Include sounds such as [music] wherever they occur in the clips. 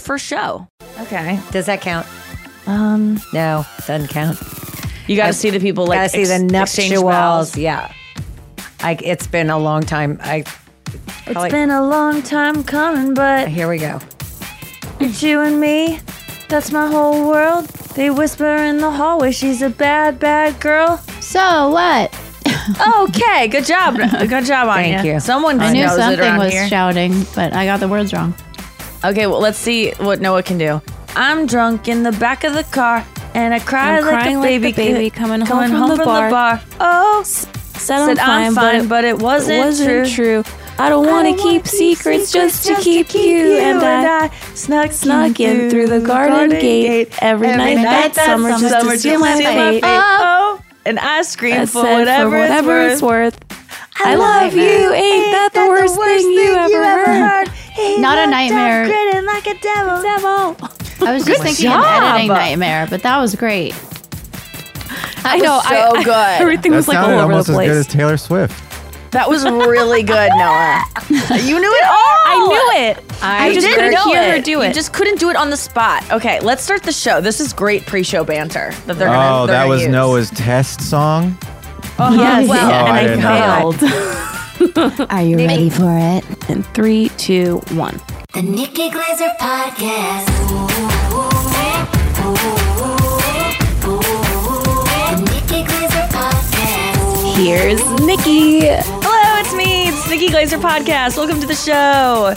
first show. Okay. Does that count? Um, No, doesn't count. you got to see the people like Gotta see ex- the exchange nuptials. vows. Yeah. I, it's been a long time. I. probably- It's been a long time coming, but Here we go. it's you and me. That's my whole world. They whisper in the hallway, she's a bad, bad girl. So what? Okay, good job. [laughs] Good job on Thank you. Someone I knew knows it something around was here. shouting, but I got the words wrong. Okay, well, let's see what Noah can do. I'm drunk in the back of the car, and I cry I'm like crying a like baby, the baby kid coming home from the bar. Oh, Said, said I'm fine, but it wasn't, wasn't true. true. I don't want to keep secrets just to keep you and I. snuck, Snuck in through the garden gate every night that summer just to see my fate. Oh, and I scream for whatever, for whatever it's it's worth. worth. I love you. Ain't that the worst thing you ever heard? Not a nightmare. Grinning like a devil. Devil. I was just thinking job. of editing nightmare, but that was great. I know. I so [laughs] good. Everything That was like sounded all over almost the as good as place. Taylor Swift. That was really good, Noah. You knew it all. I knew it. I, just did couldn't know hear it. her do You it. just couldn't do it on the spot. Okay, let's start the show. This is great pre-show banter that they're gonna. oh, they're that gonna was use. Noah's test song. Oh, yes, well, Oh, and I I, didn't know failed. [laughs] [laughs] Are you ready for it? In three, two, one. The Nikki Glaser Podcast. The Nikki Glaser Podcast. Here's Nikki. Hello, it's me. It's Nikki Glaser podcast. Welcome to the show.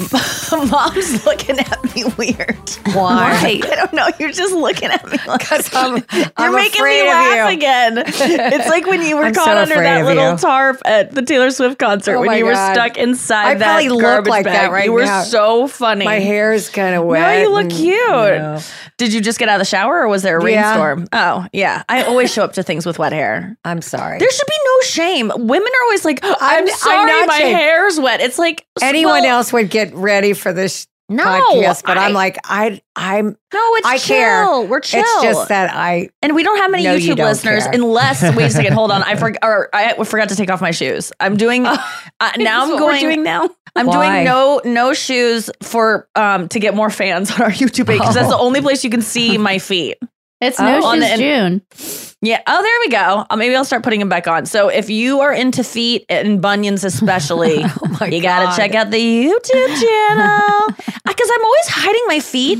[laughs] Mom's looking at me weird. Why? I don't know. You're just looking at me like Because I'm, [laughs] You're making me laugh you. again. It's like when you [laughs] were I'm caught so under that little you. tarp at the Taylor Swift concert Oh when you were stuck inside I that probably look like bag. that right you were now. so funny. My hair is kind of wet. No, you look and- cute. No. Did you just get out of the shower or was there a Yeah. rainstorm? Oh, yeah. I always show up to things with wet hair. I'm sorry. There should be no shame. Women are always like, I'm, I'm sorry, my shame. hair's wet. It's like Anyone well, else would get ready for this No, podcast, but I- I'm like, I, I'm. No, it's I chill. care. We're chill. It's just that I. And we don't have many No, you YouTube listeners care. unless wait a second, [laughs] hold on. I forgot or I forgot to take off my shoes. I'm doing uh, [laughs] now I'm what going we're doing now. I'm Why? doing no no shoes for um to get more fans on our YouTube page because that's the Oh. only place you can see my feet. It's Oh, no on shoes the- June. Yeah. Oh, there we go. Uh, maybe I'll start putting them back on. So if you are into feet and bunions, especially, [laughs] my you got to check out the YouTube channel [laughs] because I'm always hiding my feet.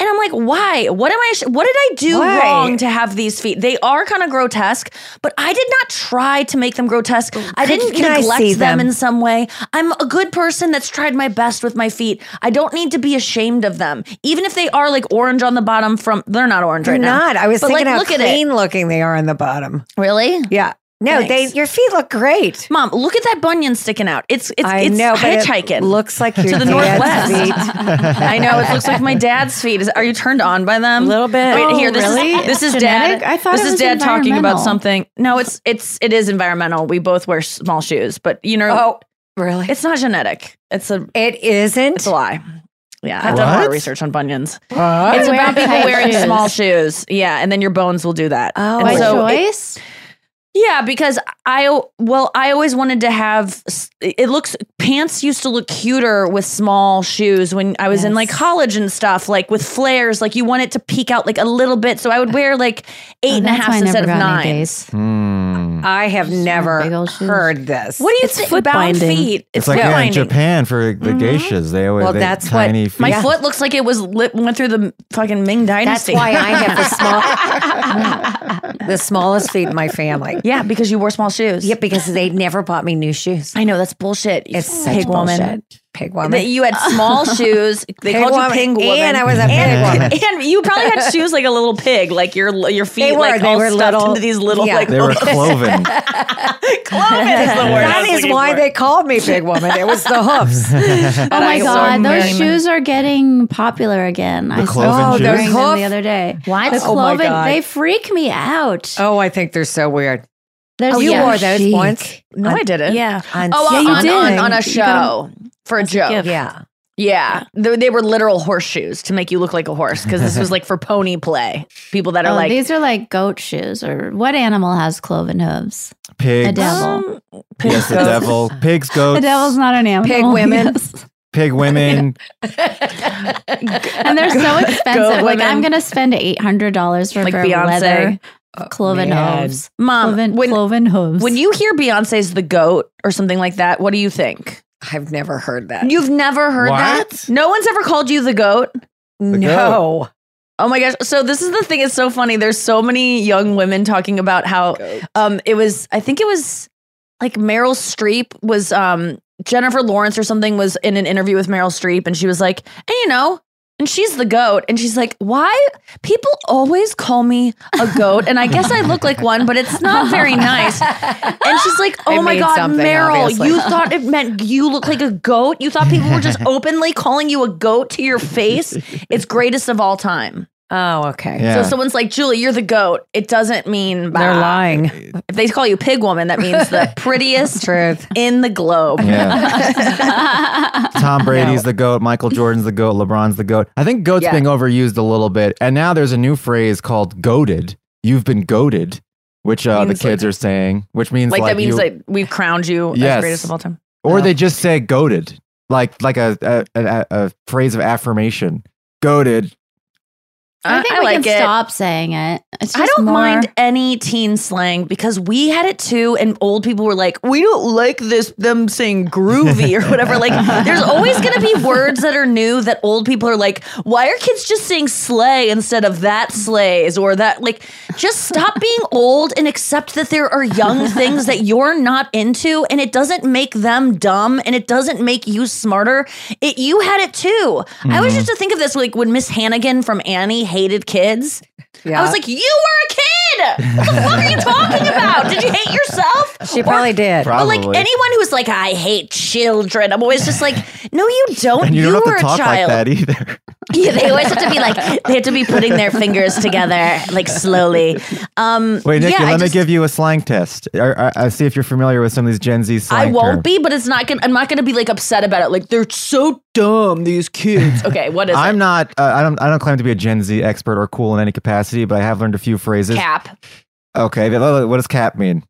And I'm like, why? What am I? sh- What did I do Why? wrong to have these feet? They are kind of grotesque, but I did not try to make them grotesque. I didn't can I neglect see them them? in some way. I'm a good person that's tried my best with my feet. I don't need to be ashamed of them, even if they are like orange on the bottom. From they're not orange They're right now. not. I was But, thinking like, how look clean looking they are on the bottom. Really? Yeah. No, they your feet look great. Mom, look at that bunion sticking out. It's it's I it's know, but it hitchhiking. looks like your to the dad's northwest. feet. [laughs] I know it looks like my dad's feet. Is, are you turned on by them? A little bit. Wait, Oh, here. This really? is this is Genetic? dad. I thought this it is was dad talking about something. No, it's it's it is environmental. We both wear small shoes, but you know, Oh, really? it's not genetic. It's a It isn't. it's a lie. Yeah, I've done a lot of research on bunions. What? It's about people wearing shoes. small shoes. Yeah, and then your bones will do that. Oh. And By so it- choice? Yeah, because I well, I always wanted to have. It looks pants used to look cuter with small shoes when I was in like college and stuff, like with flares. Like you want it to peek out like a little bit, so I would wear like eight Oh, and a that's half why I instead of got any nine. Hmm. I have never big old shoes. heard this. What do you It's think? foot Bound binding. feet. It's, like foot yeah, in. Japan for the geishas. They always Well, they that's what- tiny feet. My Yeah. foot looks like it was lit, went through the fucking Ming Dynasty. That's why I have the small, [laughs] the smallest feet in my family. yeah, because you wore small shoes. Yeah, because they never bought me new shoes. I know that's bullshit. You It's such pig woman. Bullshit. Pig woman. That you had [laughs] small shoes. They Pig called woman. you pig woman, And I was a pig and, woman. [laughs] And you probably had shoes like a little pig, like your your feet They were. like They all were stuffed little- into these little yeah. like they were little- cloven. [laughs] cloven is the word. I that was is why for. they called me pig woman. It was the hoofs. Oh my I god, those wearing them. shoes are getting popular again. I saw shoes? them Hoof? the other day. What? The Oh my cloven, God. they freak me out. Oh, I think they're so weird. They're you so wore those chic. once? No, I didn't. Yeah. Oh, on Oh, Yeah, on, you on, did. on, on a show got for a as a joke. gift. Yeah. Yeah, they, they were literal horseshoes to make you look like a horse because this was like for pony play. People that are Oh, like these are like goat shoes, or what animal has cloven hooves? Pigs. A devil. um, Yes, the devil. Pigs, goats, The devil's not an animal. Pig women. [laughs] Yes. pig women. and they're so [laughs] expensive. Like women. I'm gonna spend eight hundred dollars for Like a pair of Beyonce. leather cloven man. hooves. Mom, cloven, when- cloven hooves. when you hear Beyonce's "The Goat" or something like that, what do you think? I've never heard that. You've never heard What? that? No one's ever called you the goat. no. Oh my gosh. So this is the thing, it's so funny. There's so many young women talking about how um it was I think it was like Meryl Streep was um Jennifer Lawrence or something was in an interview with Meryl Streep and she was like, and you know, and she's the goat. And she's like, why? People always call me a goat. And I guess I look like one, but it's not very nice. And she's like, [laughs] oh It my God, Meryl, obviously. you thought it meant you look like a goat? You thought people were just [laughs] openly calling you a goat to your face? It's greatest of all time. Oh, okay. Yeah. So someone's like, Julie, you're the goat, it doesn't mean They're lying. If they call you pig woman, that means the [laughs] prettiest Truth. in the globe. Yeah. [laughs] Tom Brady's the goat. Michael Jordan's the goat. LeBron's the goat. I think goat's Yeah. being overused a little bit. And now there's a new phrase called goaded. You've been goaded, which uh, the Means kids are saying, which means Like, like, that means you, like we've crowned you Yes. as greatest of all time. or they just say goaded, like like a a, a, a phrase of affirmation. Goaded. I think I we like can it. stop saying it. I don't more, mind any teen slang because we had it too, and old people were like, "We don't like this." Them saying groovy or whatever. Like, [laughs] there's always going to be words that are new that old people are like, "Why are kids just saying sleigh instead of that sleighs or that?" Like, just stop [laughs] being old and accept that there are young things that you're not into, and it doesn't make them dumb, and it doesn't make you smarter. It you had it too. I always mm-hmm. used to think of this like when Miss Hannigan from Annie hated kids. Yeah. I was like, you were a kid. What the fuck are you talking about? Did you hate yourself? she probably did. Probably. But like anyone who's like, I hate children, I'm always just like, no, you don't. And you, don't were have to talk a child. like that either. [laughs] Yeah, they always have to be like, they have to be putting their fingers together, like slowly. Um, Wait, Nikki, yeah, I let me just- give you a slang test. Or, or, uh, see if you're familiar with some of these Gen Z I slang won't terms. be, but it's not gonna. I'm not gonna be like upset about it. Like they're so dumb, these kids. Okay, what is [laughs] I'm it? not. Uh, I don't. I don't claim to be a Gen Z expert or cool in any capacity, but I have learned a few phrases. Cap. Okay, what does cap mean?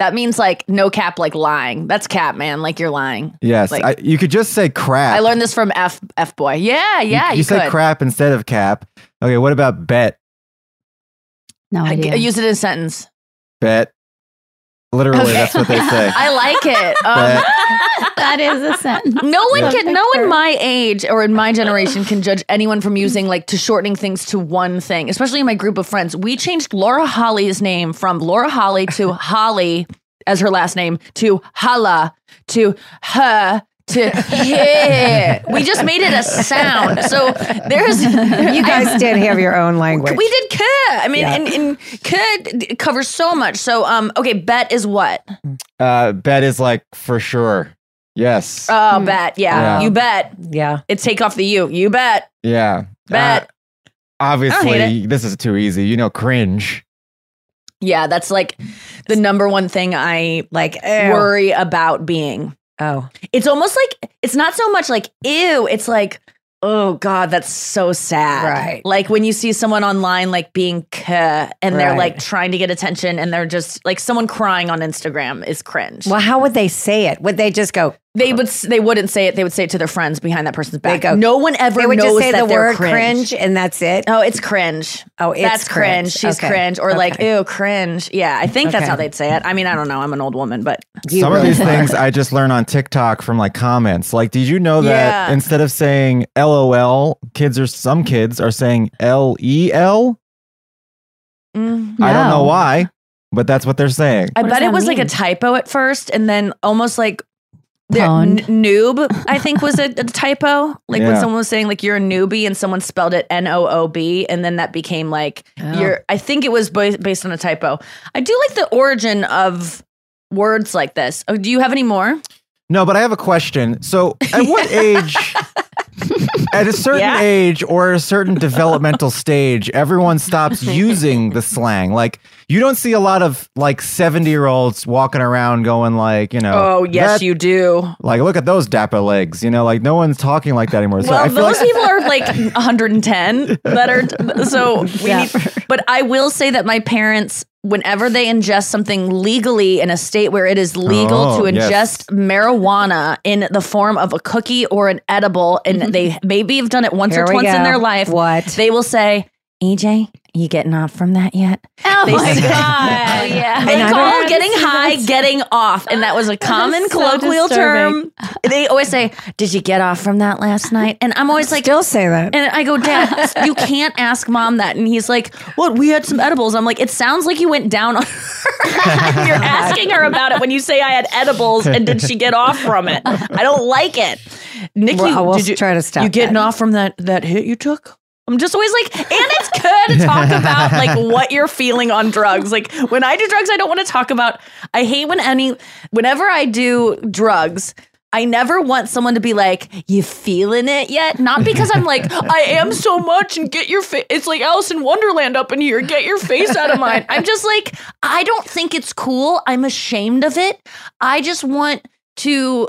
That means like no cap, like lying. That's cap, man. Like you're lying. Yes, Like- I, you could just say crap. I learned this from F F boy. Yeah, yeah. You, You, say could. crap instead of cap. Okay, what about bet? No I, idea. I use it in a sentence. Bet. Literally, that's what they say. [laughs] I like it. Um, [laughs] that is a sentence. no one So can, no one my age or in my generation can judge anyone from using like to shortening things to one thing, especially in my group of friends. We changed Laura Holly's name from Laura Holly to [laughs] Holly as her last name to Hala to her to yeah. We just made it a sound. So there's You guys did have your own language. we did "k." I mean, Yeah. and, and "k" covers so much. So um, okay, bet is what? Uh, bet is like for sure. Yes. Oh, bet. Yeah, Yeah. you bet. yeah. It's take off the you. You bet. yeah. Bet. Uh, obviously, this is too easy. You know, cringe. Yeah, that's like the number one thing I Like, ew. worry about being. Oh, It's almost like it's not so much like ew, it's like oh god, that's so sad. Right. Like when you see someone online like being and they're Right. like trying to get attention and they're just like someone crying on Instagram is cringe. well, how would they say it? Would they just go? They would they wouldn't say it, they would say it to their friends behind that person's back. go- no one ever They would knows just say that the word cringe. and that's it. Oh, it's cringe. Oh, it's that's cringe. She's Okay. cringe. Or like, Okay. ew, cringe. Yeah, I think that's how they'd say it. I mean, I don't know. I'm an old woman, but You Some of these are. [laughs] things I just learn on TikTok from like comments. Like, did you know that Yeah. instead of saying LOL, kids or some kids are saying L E L? mm, don't know why, but that's what they're saying. I What bet it that was like a typo at first, and then almost like the Pwned. N- noob. I think was a, a typo. Like when someone was saying like you're a newbie, and someone spelled it N O O B, and then that became like Oh. you're. I think it was ba- based on a typo. I do like the origin of words like this. Oh, do you have any more? No, but I have a question. So, at what [laughs] age, [laughs] at a certain Yeah. age or a certain developmental [laughs] stage, everyone stops [laughs] using the slang? Like, you don't see a lot of like 70 year olds walking around going, like, you know, Oh yes, that- you do. like, look at those dapper legs. You know, like, no one's talking like that anymore. So, well, I feel those like. people are like 110 that are so we Yeah. need, but I will say that my parents whenever they ingest something legally in a state where it is legal Oh, to yes. ingest marijuana in the form of a cookie or an edible and mm-hmm. they maybe have done it once Here or we twice in their life What? they will say EJ you getting off from that yet Oh They my say- god! [laughs] Oh, yeah, they call getting high getting off, and that was a [laughs] common so colloquial disturbing. term. [laughs] They always say, "Did you get off from that last night?" And I'm always like, Still say that. and I go, Dad, you can't ask mom that. And he's like, What? We had some edibles. I'm like, It sounds like you went down on her. You're asking her about it when you say I had edibles and did she get off from it? I don't like it. Nikki, Well, we'll did you, try to stop You getting that. off from that that hit you took? I'm just always like, and it's good to talk about like [laughs] what you're feeling on drugs. Like when I do drugs, I don't want to talk about. I hate when any, whenever I do drugs, I never want someone to be like, "You feeling it yet?" Not because I'm like, "I am so much," and get your face. It's like Alice in Wonderland up in here. Get your face out of mine. I'm just like, I don't think it's cool. I'm ashamed of it. I just want to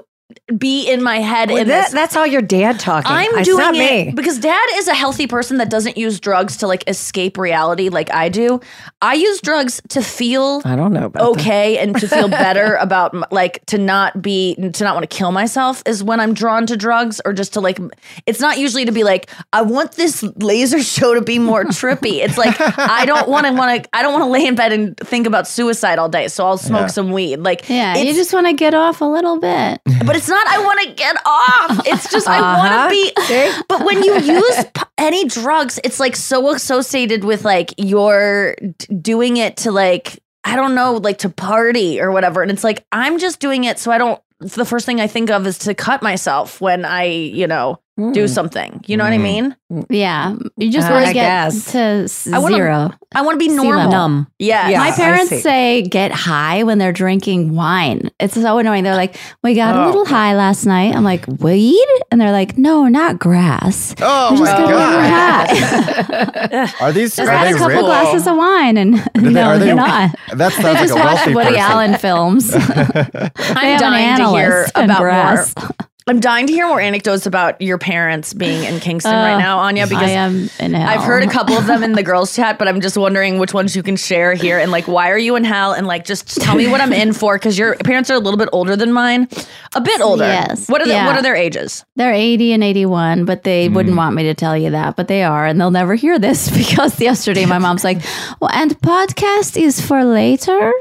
be in my head Well, in that- this. that's all your dad talking. I'm It's doing not it me. because dad is a healthy person that doesn't use drugs to like escape reality like I do. I use drugs to feel I don't know about that. okay and to feel [laughs] better about like to not be to not want to kill myself is when I'm drawn to drugs or just to like it's not usually to be like I want this laser show to be more [laughs] trippy. It's like I don't want to want to I don't want to lay in bed and think about suicide all day. So I'll smoke Yeah. some weed. Like yeah. You just want to get off a little bit. but it's not I want to get off. It's just I Uh-huh. want to be [laughs] See? but when you use p- any drugs, it's like so associated with like you're d- doing it to like I don't know, like to party or whatever. And it's like I'm just doing it so I don't. The first thing I think of is to cut myself when I, you know, do Mm. something. You know what I Mm. mean? Yeah, you just Uh, want to get guess. to s- I wanna- zero. I want to be normal. Numb. Yeah. Yeah. My parents say get high when they're drinking wine. It's so annoying. They're like, "We got a Oh. little high last night." I'm like, "Weed?" And they're like, "No, not grass. Oh We're my just gonna god! get high. [laughs] Are these Just are had they a couple rich? glasses of wine, and they- [laughs] no, are they- they're not. That They sounds like just a watch wealthy Woody person. Allen films. [laughs] I'm have an dying to hear about brass. more I'm dying to hear more anecdotes about your parents being in Kingston Oh, right now, Anya, because I am in hell. I've heard a couple of them in the girls' chat, but I'm just wondering which ones you can share here. And like, why are you in hell? And like, just tell me what I'm in for because your parents are a little bit older than mine, a bit older. Yes. What are the, Yeah. what are their ages? They're 80 and 81, but they Mm. wouldn't want me to tell you that, but they are, and they'll never hear this [laughs] because yesterday my mom's like, "Well, and podcast is for later.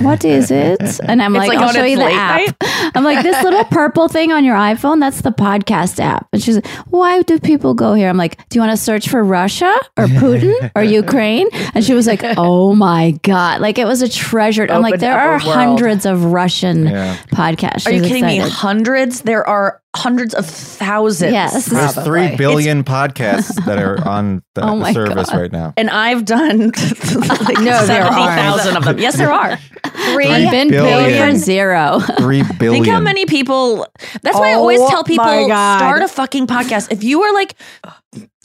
What is it?" And I'm It's like, like "I'll on show its you the late app." I'm like, "This little purple thing on your iPhone, that's the podcast app." And she's like, "Why do people go here?" I'm like, "Do you want to search for Russia or [laughs] Putin or Ukraine?" And she was like, [laughs] "Oh my god!" Like it was a treasure. I'm like, there are world. hundreds of Russian Yeah. podcasts. Are you She's kidding me? Hundreds? There are hundreds of thousands. Yes. There's Probably. three billion podcasts that are on the [laughs] Oh my service God. right now. And I've done [laughs] like No, there are 70,000 of them. Yes, there are. Three I've been billion. paid for zero. Three billion. [laughs] Think how many people. That's why I always Oh tell people start a fucking podcast. If you are like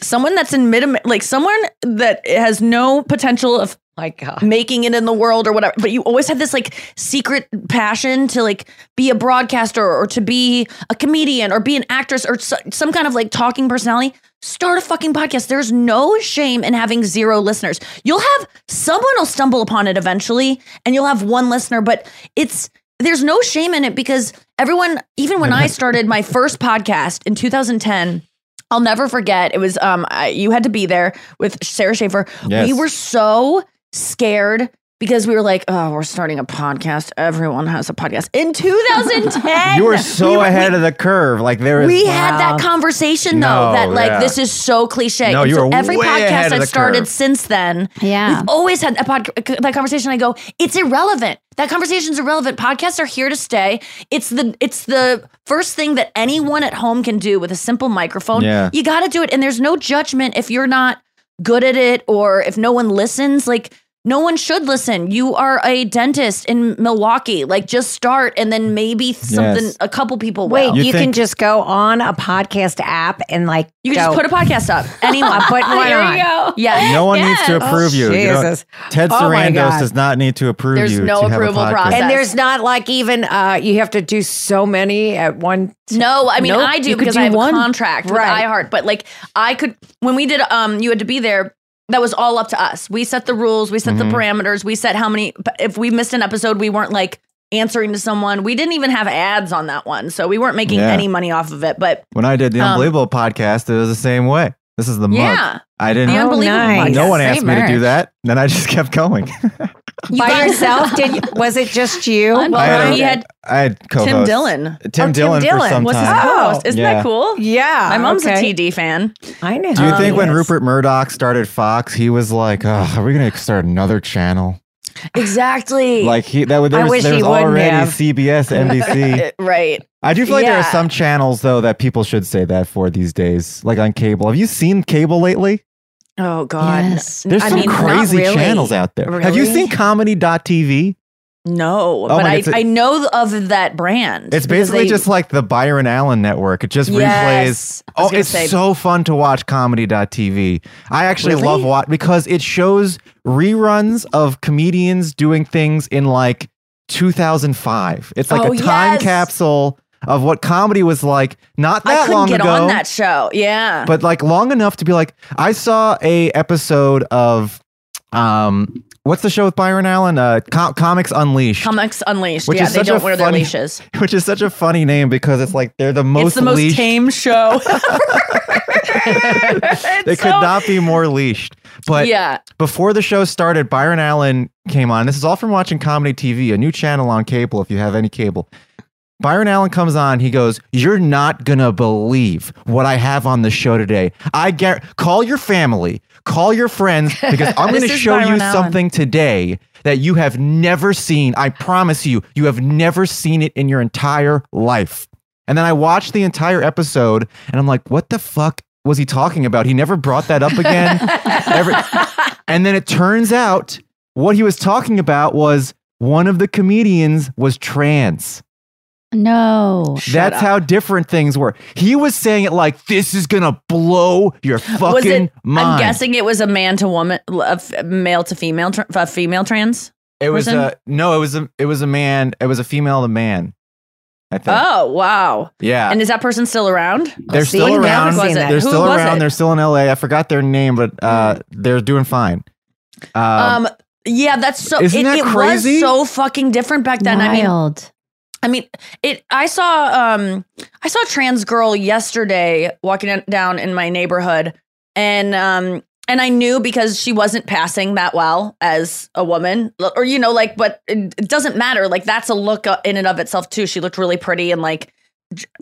someone that's in mid, like someone that has no potential of My God. making it in the world or whatever, but you always have this like secret passion to like be a broadcaster or to be a comedian or be an actress or so, some kind of like talking personality. Start a fucking podcast. There's no shame in having zero listeners. You'll have someone will stumble upon it eventually and you'll have one listener, but it's there's no shame in it because everyone, even when I [laughs] started my first podcast in 2010, I'll never forget. It was um I, you had to be there with Sara Schaefer. Yes. We were so scared because we were like, oh, we're starting a podcast. Everyone has a podcast. In 2010, [laughs] You were so we ahead of the curve. Like there is. we had that conversation though No, that like yeah. this is so cliche. No, And you so were every way ahead podcast of I've the started curve. since then, Yeah. we've always had a pod- that conversation. I go, it's irrelevant. That conversation's irrelevant. Podcasts are here to stay. It's the it's the first thing that anyone at home can do with a simple microphone. Yeah. You got to do it, and there's no judgment if you're not good at it or if no one listens. Like no one should listen. You are a dentist in Milwaukee. Like just start, and then maybe something. Yes. A couple people Wait, will. You you, can just go on a podcast app and like You can go, just put a podcast up. [laughs] Anyone. I'm putting one [laughs] Here on. you go. Yeah. No one needs to approve you. you don't- Jesus. Ted Oh Sarandos God. does not need to approve There's you. no to have a approval process. and there's not like even uh you have to do so many at one No, I mean Nope, I do you because do I have one. a contract Right. with iHeart. But like I could when we did um you had to be there, that was all up to us. We set the rules, we set Mm-hmm. the parameters, we set how many if we missed an episode, we weren't like answering to someone. We didn't even have ads on that one. So we weren't making Yeah. any money off of it. But When I did the Um, Unbelievable podcast, it was the same way. This is the mug. yeah. I didn't. The unbelievable nice. no one asked Same me to do merch. that. Then I just kept going. [laughs] You [laughs] by yourself. Did you, was it just you? Well, I had, he had I had Tim co-hosts. Dillon. Tim Oh, Tim Dillon for Dillon some Was his time. co-host. Oh, Isn't Yeah. that cool? Yeah, My mom's okay. a TD fan. I know. Do you think when Yes. Rupert Murdoch started Fox, he was like, oh, "Are we going to start another channel?" Exactly. Like he that was I there was, wish there was wouldn't already have. CBS, [laughs] NBC. right. I do feel like there are some channels though that people should say that for these days, like on cable. Have you seen cable lately? Oh God. Yes. There's I some mean, crazy really. channels out there. Have you Really? seen comedy.tv? No, Oh but my I, God, a- I know of that brand. It's basically they- just like the Byron Allen network. It just Yes. replays. Oh, it's say- so fun to watch comedy.tv. I actually Really? love watch because it shows reruns of comedians doing things in like 2005. It's like Oh, a time yes. capsule of what comedy was like not that long get ago. on that show. Yeah. but like long enough to be like I saw a episode of um what's the show with Byron Allen? Uh Com- Comics Unleashed. Comics Unleashed. Which yeah, is they such a don't wear their funny- leashes. [laughs] which is such a funny name because it's like they're the most it's the most leashed. tame show. [laughs] [laughs] they could not be more leashed. But yeah. before the show started, Byron Allen came on. This is all from watching comedy TV, a new channel on cable if you have any cable. Byron Allen comes on. He goes, "You're not gonna believe what I have on the show today. I get call your family, call your friends [laughs] because I'm going to is show you Allen. something today that you have never seen. I promise you, you have never seen it in your entire life." And then I watched the entire episode, and I'm like, "What the fuck was he talking about? He never brought that up again." [laughs] Every- and then it turns out what he was talking about was one of the comedians was trans. No. That's how different things were. He was saying it like this is gonna blow your fucking Was it? mind. I'm guessing it was a man to woman, a f- male to female, tra- a female trans. it was person? a no. It was a it was a man. It was a female to man. I think. Oh wow! yeah. And is that person still around? they're see, still never around. seen. They're Who still was around. it? Hmm. They're still in LA. I forgot their name, but uh, they're doing fine. Um, Um, yeah, that's so. Isn't it, that it crazy? was so fucking different back then. I mean, Wild. I mean, it. I saw. Um, I saw a trans girl yesterday walking down in my neighborhood, and um, and I knew because she wasn't passing that well as a woman, or you know, like, but it, it doesn't matter. Like that's a look uh, in and of itself too. She looked really pretty and like.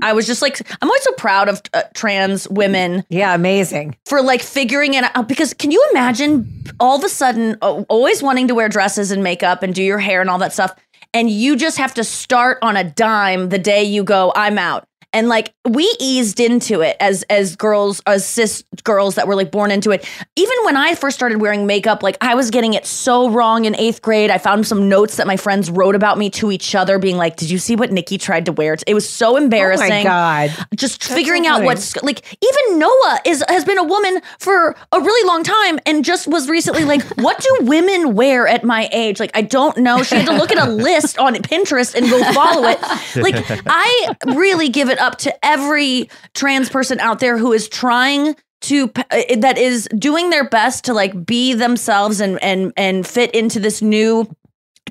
I was just like, I'm always so proud of uh, trans women Yeah, amazing. for like figuring it out because can you imagine all of a sudden always wanting to wear dresses and makeup and do your hair and all that stuff and you just have to start on a dime the day you go I'm out and like we eased into it as as girls as cis girls that were like born into it. Even when I first started wearing makeup like I was getting it so wrong in 8th grade. I found some notes that my friends wrote about me to each other being like did you see what Nikki tried to wear? It was so embarrassing. Oh my god. just figuring so out what's like even Noah is has been a woman for a really long time and just was recently like [laughs] what do women wear at my age? Like I don't know. She had to look at a list on Pinterest and go follow it. Like [laughs] I really give it up to every trans person out there who is trying to uh, that is doing their best to like be themselves and and and fit into this new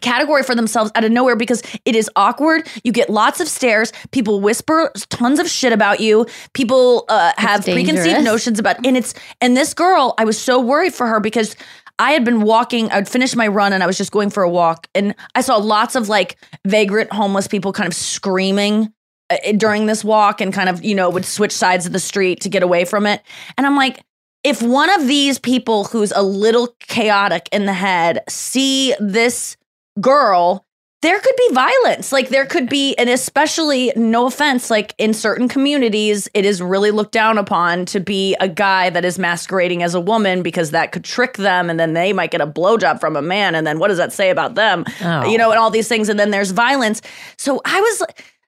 category for themselves out of nowhere because it is awkward. You get lots of stares. People whisper tons of shit about you. People uh, have preconceived notions about, and it's and this girl. I was so worried for her because I had been walking. I'd finished my run and I was just going for a walk, and I saw lots of like vagrant homeless people kind of screaming Uh, during this walk and kind of you know would switch sides of the street to get away from it. And I'm like. If one of these people who's a little chaotic in the head see this girl, there could be violence. Like there could be, and especially, no offense, like in certain communities, it is really looked down upon to be a guy that is masquerading as a woman because that could trick them and then they might get a blowjob from a man. And then what does that say about them? Oh. You know, and all these things. And then there's violence. So I was.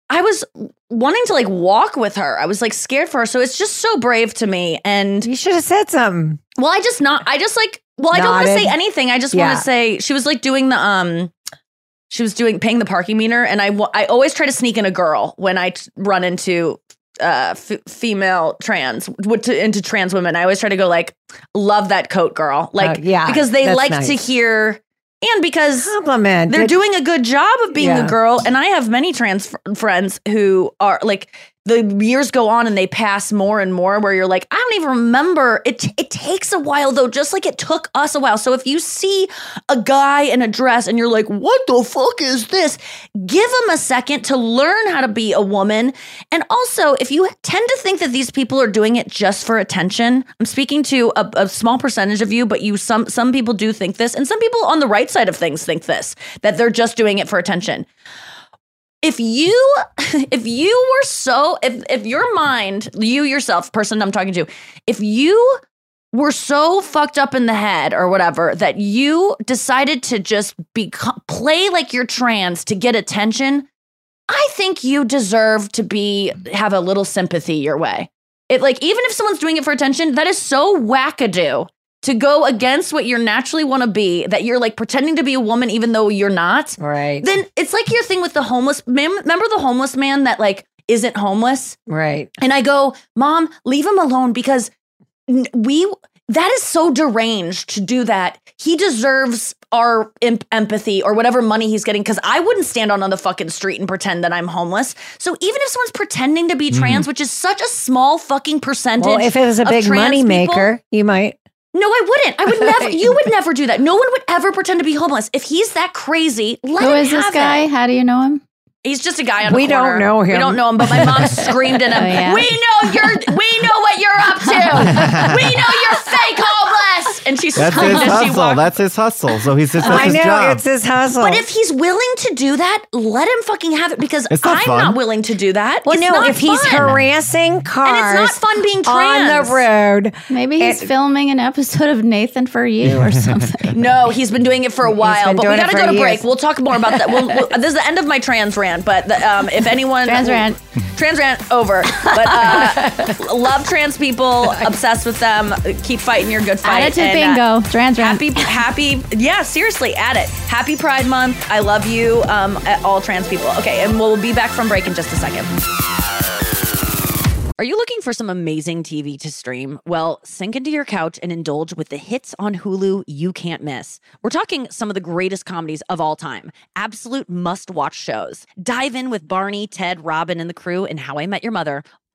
I was wanting to like walk with her. I was like scared for her. So it's just so brave to me. And You should have said something. well, I just not. I just like. Well, I don't want to say anything. I just want to say she was like doing the um. She was doing paying the parking meter, and I I always try to sneak in a girl when I t- run into uh f- female trans to, into trans women. I always try to go like, love that coat, girl. Like, Uh, yeah, because they like to hear, and because Compliment. they're Good- doing a good job of being Yeah. a girl and i have many trans fr- friends who are like the years go on and they pass more and more where you're like i don't even remember. It it takes a while though just like it took us a while. So if you see a guy in a dress and you're like what the fuck is this? Give him a second to learn how to be a woman. And also if you tend to think that these people are doing it just for attention i'm speaking to a, a small percentage of you but you some some people do think this and some people on the right side of things think this that they're just doing it for attention if you [laughs] if you were so if if your mind you yourself person i'm talking to if you were so fucked up in the head or whatever that you decided to just be play like you're trans to get attention i think you deserve to be have a little sympathy your way. It like even if someone's doing it for attention that is so wackadoo to go against what you naturally want to be that you're like pretending to be a woman even though you're not right. then it's like your thing with the homeless mem- remember the homeless man that like isn't homeless right. and i go mom leave him alone because we that is so deranged to do that he deserves our em- empathy or whatever money he's getting because i wouldn't stand on on the fucking street and pretend that i'm homeless so even if someone's pretending to be mm-hmm. trans which is such a small fucking percentage Well, if it was a of big trans money people- maker, you might. No, I wouldn't. I would never. You would [laughs] never do that. No one would ever pretend to be homeless. If he's that crazy, let Who him is this have guy? it. How do you know him? He's just a guy on. We a don't know him. We don't know him. But my mom [laughs] screamed at him. Oh, yeah? We know you're. We know what you're up to. [laughs] we know you're fake homeless. And she That's his hustle. walked. That's his hustle. So he's just that's I his know job. it's his hustle. but if he's willing to do that, let him fucking have it because It's not I'm fun. not willing to do that. well, It's no, not if he's fun. harassing cars and it's not fun being on the road, Maybe he's It- filming an episode of Nathan for You or [laughs] something. No, he's been doing it for a while, been but we doing it got to go to break. We'll talk more about that. We'll, we'll, [laughs] this is the end of my trans rant, but the, um, if anyone Trans rant. trans rant over. But uh, [laughs] love trans people, obsessed with them. Keep fighting your good fight. Attitude and bingo. Trans. Happy, happy, yeah, seriously, add it. Happy Pride Month. I love you, um, all trans people. Okay, and we'll be back from break in just a second. Are you looking for some amazing TV to stream? Well, sink into your couch and indulge with the hits on Hulu you can't miss. We're talking some of the greatest comedies of all time, absolute must watch shows. Dive in with Barney, Ted, Robin, and the crew in How I Met Your Mother.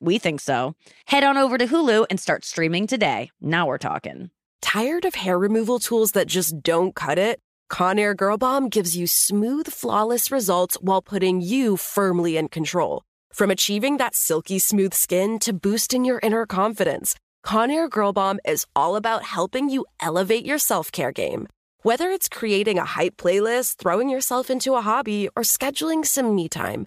We think so. Head on over to Hulu and start streaming today. Now we're talking. Tired of hair removal tools that just don't cut it? Conair Girl Bomb gives you smooth, flawless results while putting you firmly in control. From achieving that silky smooth skin to boosting your inner confidence, Conair Girl Bomb is all about helping you elevate your self care game. Whether it's creating a hype playlist, throwing yourself into a hobby, or scheduling some me time,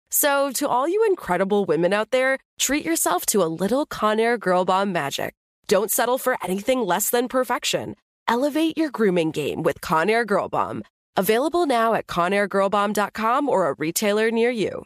So, to all you incredible women out there, treat yourself to a little Conair Girl Bomb magic. Don't settle for anything less than perfection. Elevate your grooming game with Conair Girl Bomb. Available now at ConairGirlBomb.com or a retailer near you.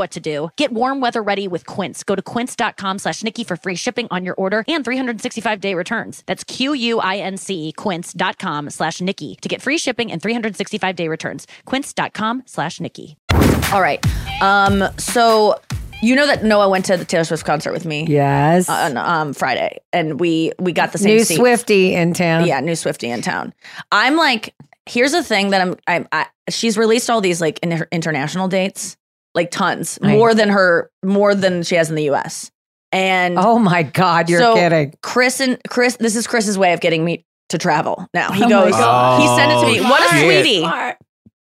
what to do. Get warm weather ready with Quince. Go to quince.com slash Nikki for free shipping on your order and 365 day returns. That's Q-U-I-N-C quince.com slash Nikki to get free shipping and 365 day returns. Quince.com slash Nikki. All right. Um, so you know that Noah went to the Taylor Swift concert with me Yes. on um, Friday and we we got the same New seats. Swifty in town. Yeah, new Swifty in town. I'm like, here's the thing that I'm. I'm. I, she's released all these like in, international dates, like tons, Right. more than her, more than she has in the U.S. And Oh my God, you're so kidding. Chris and Chris, this is Chris's way of getting me to travel. Now he Oh goes. God. He sent it to me. Oh, What a shit. sweetie.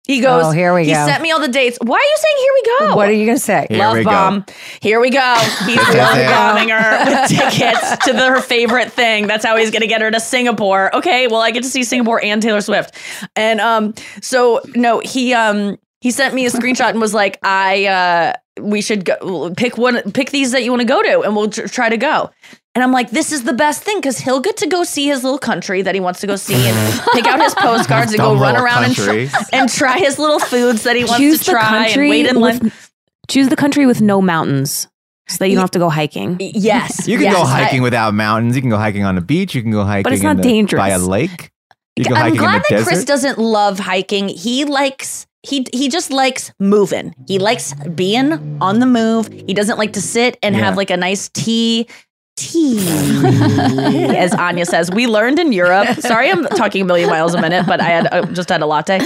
He goes. Oh, here we he go. He sent me all the dates. Why are you saying here we go? What are you going to say? Here Love we go. bomb. Here we go. [laughs] He's love bombing her [laughs] with tickets to the, her favorite thing. That's how he's going to get her to Singapore. Okay, well I get to see Singapore and Taylor Swift. And um, so no, he um he sent me a screenshot and was like, I uh we should go pick one pick these that you want to go to and we'll tr- try to go. And I'm like, this is the best thing because he'll get to go see his little country that he wants to go see and [laughs] pick out his postcards and go run around and, tr- and try his little foods that he wants Choose to try and wait in line. choose the country with no mountains so that you don't have to go hiking. Yes. [laughs] You can yes, go I- hiking without mountains. You can go hiking on the beach. You can go hiking but it's not the- dangerous. by a lake. You can go I'm hiking in glad the that Chris doesn't love hiking. He likes he he just likes moving. He likes being on the move. He doesn't like to sit and Yeah. have like a nice tea. Tea, as Anya says. We learned in Europe. Sorry, I'm talking a million miles a minute, but I had uh, just had a latte.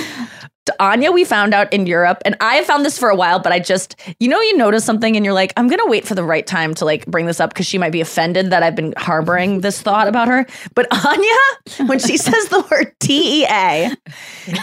Anya, we found out in Europe, and I have found this for a while, but I just, you know, you notice something and you're like, I'm gonna wait for the right time to like bring this up because she might be offended that I've been harboring this thought about her. But [laughs] Anya, when she [laughs] says the word TEA,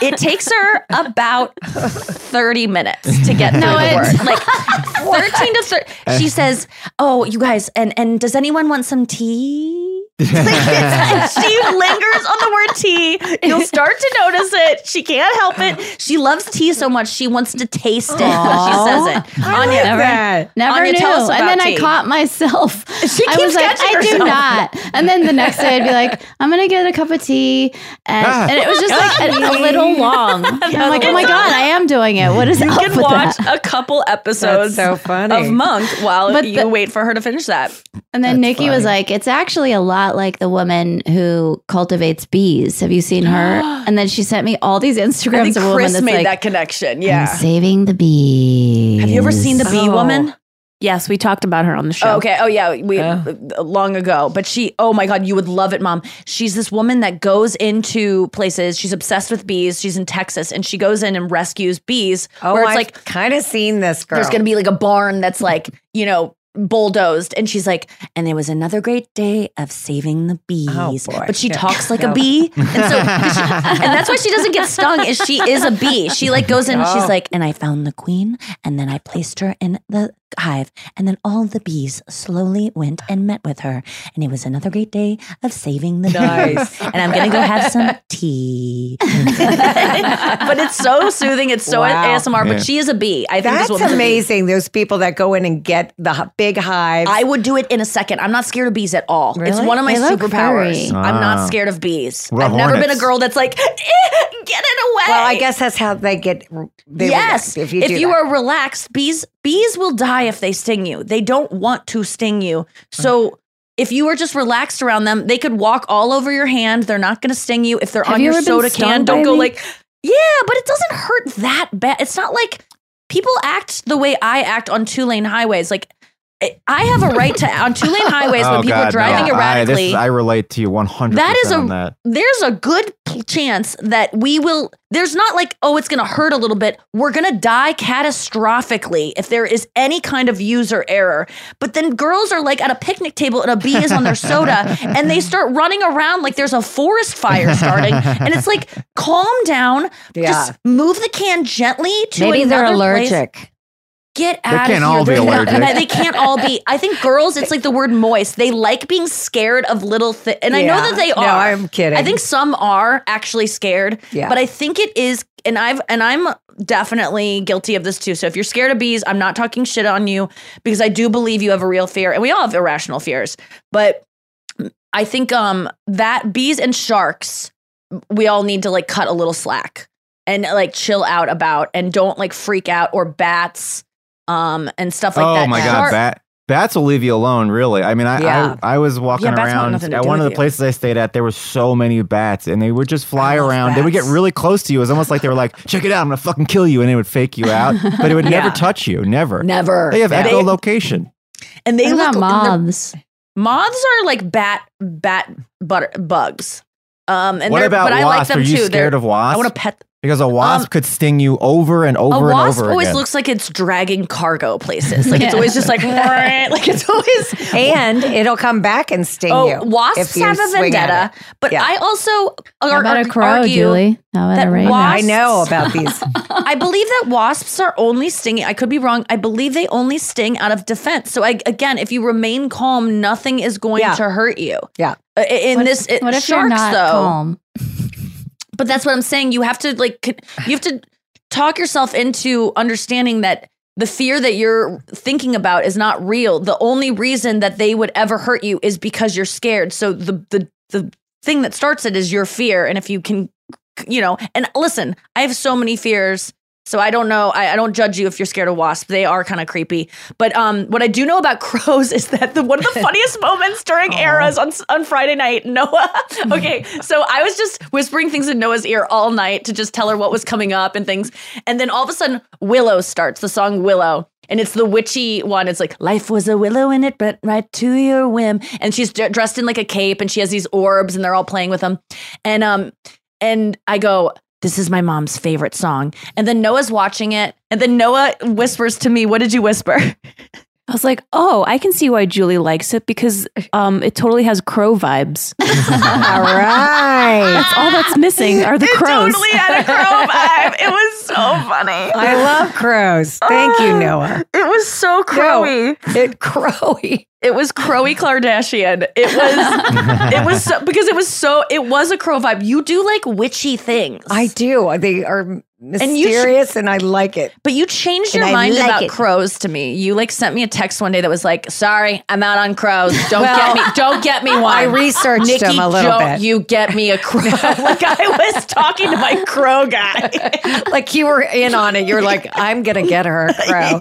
it takes her about 30 minutes to get through No, the it's- word. Like [laughs] 13 to 30. She says, Oh, you guys, and and does anyone want some tea? Like, [laughs] she lingers on the word tea. You'll start to notice it. She can't help it. She loves tea so much she wants to taste it. when She says it. Anya, Never, never Anya, knew. and about then I caught myself. [laughs] She I keeps was like, catching I do not. And then the next day I'd be like, I'm gonna get a cup of tea, and, Ah. and it was just like a, [laughs] a little long. And I'm like, oh my god, I am doing it. What is you up can with watch that? a couple episodes so funny. of Monk while But you the- wait for her to finish that. And then That's Nikki was like, it's actually a lot like the woman who cultivates bees. Have you seen her? [gasps] and then she sent me all these I Instagrams think of a woman Chris that's made like, that connection. I'm Yeah. saving the bees. Have you ever seen the Bee Oh. Woman? Yes, we talked about her on the show. Oh, okay. Oh yeah, we uh, long ago. But she, oh my god, you would love it, mom. She's this woman that goes into places. She's obsessed with bees. She's in Texas, and she goes in and rescues bees. Oh, where it's I've like kind of seen this girl. there's going to be like a barn that's like you know bulldozed, and she's like, and it was another great day of saving the bees. Oh. But she Yeah. talks like No. a bee, and so [laughs] she- and that's why she doesn't get stung. Is she is a bee? She like goes in and she's Oh. like, and I found the queen, and then I placed her in the hive, and then all the bees slowly went and met with her, and it was another great day of saving the Nice. bees. [laughs] And I'm gonna go have some tea. [laughs] but it's so soothing. It's so Wow. ASMR. Yeah. But she is a bee. I think That's this woman's a amazing. Those people that go in and get the big hive. I would do it in a second. I'm not scared of bees at all. It's one of my They look superpowers. furry. I'm not Ah. scared of bees. What I've about never been a girl that's like, "Eh, get it away. well, I guess that's how they get. They yes. If you, if do you that. are relaxed, bees bees will die if they sting you. They don't want to sting you. So if you are just relaxed around them, they could walk all over your hand. They're not going to sting you. If they're Have on you your ever been soda stung can, by don't go bee? like, yeah, but it doesn't hurt that bad. It's not like people act the way I act on two lane highways. Like I- I have a right to on two lane highways [laughs] oh, when Oh, people are driving no. I, this erratically I relate to you 100% that is a on that. there's a good chance that we will there's not like oh it's going to hurt a little bit we're going to die catastrophically if there is any kind of user error but then girls are like at a picnic table and a bee is on their soda [laughs] and they start running around like there's a forest fire starting and it's like calm down Yeah. just move the can gently to maybe they're allergic. place. Allergic. Get They out can't of here. all be They're not- allergic. They can't all be. I think girls, it's like the word moist. They like being scared of little things. And I know that they are. No, are. I'm kidding. I think some are actually scared. Yeah. But I think it is, and I've and I'm definitely guilty of this too. So if you're scared of bees, I'm not talking shit on you because I do believe you have a real fear, and we all have irrational fears. But I think um that bees and sharks, we all need to like cut a little slack and like chill out about and don't like freak out or bats um and stuff like oh that. Oh my Shark- god, bat bats will leave you alone. Really, I mean, I Yeah. I, I was walking Yeah, around at one of the you. places I stayed at. There were so many bats, and they would just fly love around. They would get really close to you. It was almost like they were like, "Check it out, I'm gonna fucking kill you," and they would fake you out, but it would [laughs] never touch you. Never. Never. They have They- echolocation. and they look they're- moths? Moths are like bat bat butter bugs. Um, and what they're, about but I like wasps? them Are you too. scared They're- of wasps? I want to pet. Because a wasp Um, could sting you over and over a and wasp over always again. looks like it's dragging cargo places. Like it's always just like [laughs] [laughs] like it's always. and it'll come back and sting Oh, you. wasps you have a vendetta, but Yeah. I also How ar- about a crow, argue. Julie? How about that a raven? wasp- I know about [laughs] these. I believe that wasps are only stinging. I could be wrong. I believe they only sting out of defense. So I, again, if you remain calm, nothing is going Yeah. to hurt you. Yeah. In What- this, it, what if sharks you're not though? calm? But that's what I'm saying. You have to like, you have to talk yourself into understanding that the fear that you're thinking about is not real. The only reason that they would ever hurt you is because you're scared. So the the the thing that starts it is your fear. And if you can, you know, and listen, I have so many fears. So I don't know. I, I don't judge you if you're scared of wasps. They are kind of creepy. But um, what I do know about [laughs] crows is that the, one of the [laughs] funniest moments during eras on on Friday night, Noah. [laughs] okay, so I was just whispering things in Noah's ear all night to just tell her what was coming up and things. And then all of a sudden, Willow starts the song Willow. And it's the witchy one. It's like, life was a willow and it bent right to your whim. And she's d- dressed in like a cape and she has these orbs and they're all playing with them. And um, and I go, this is my mom's favorite song. And then Noah's watching it. And then Noah whispers to me, What did you whisper? [laughs] I was like, oh, I can see why Julie likes it because um, it totally has crow vibes. [laughs] All right. That's all that's missing are the it crows. totally had a crow vibe. It was so funny. [laughs] I love crows. Thank you, Noah. It was so crowy. It crowy. It was Crowy [laughs] Kardashian. It was it was so, because it was so it was a crow vibe. You do like witchy things. I do. They are you should- mysterious, and, I like it. But you changed your And I mind like about it. crows to me. You like sent me a text one day that was like, "Sorry, I'm out on crows. Don't Well, get me. Don't get me [laughs] one." I researched Nikki, them a little don't bit. You get me a crow. [laughs] like I was talking to my crow guy. Like you were in on it. You're like, I'm gonna get her a crow.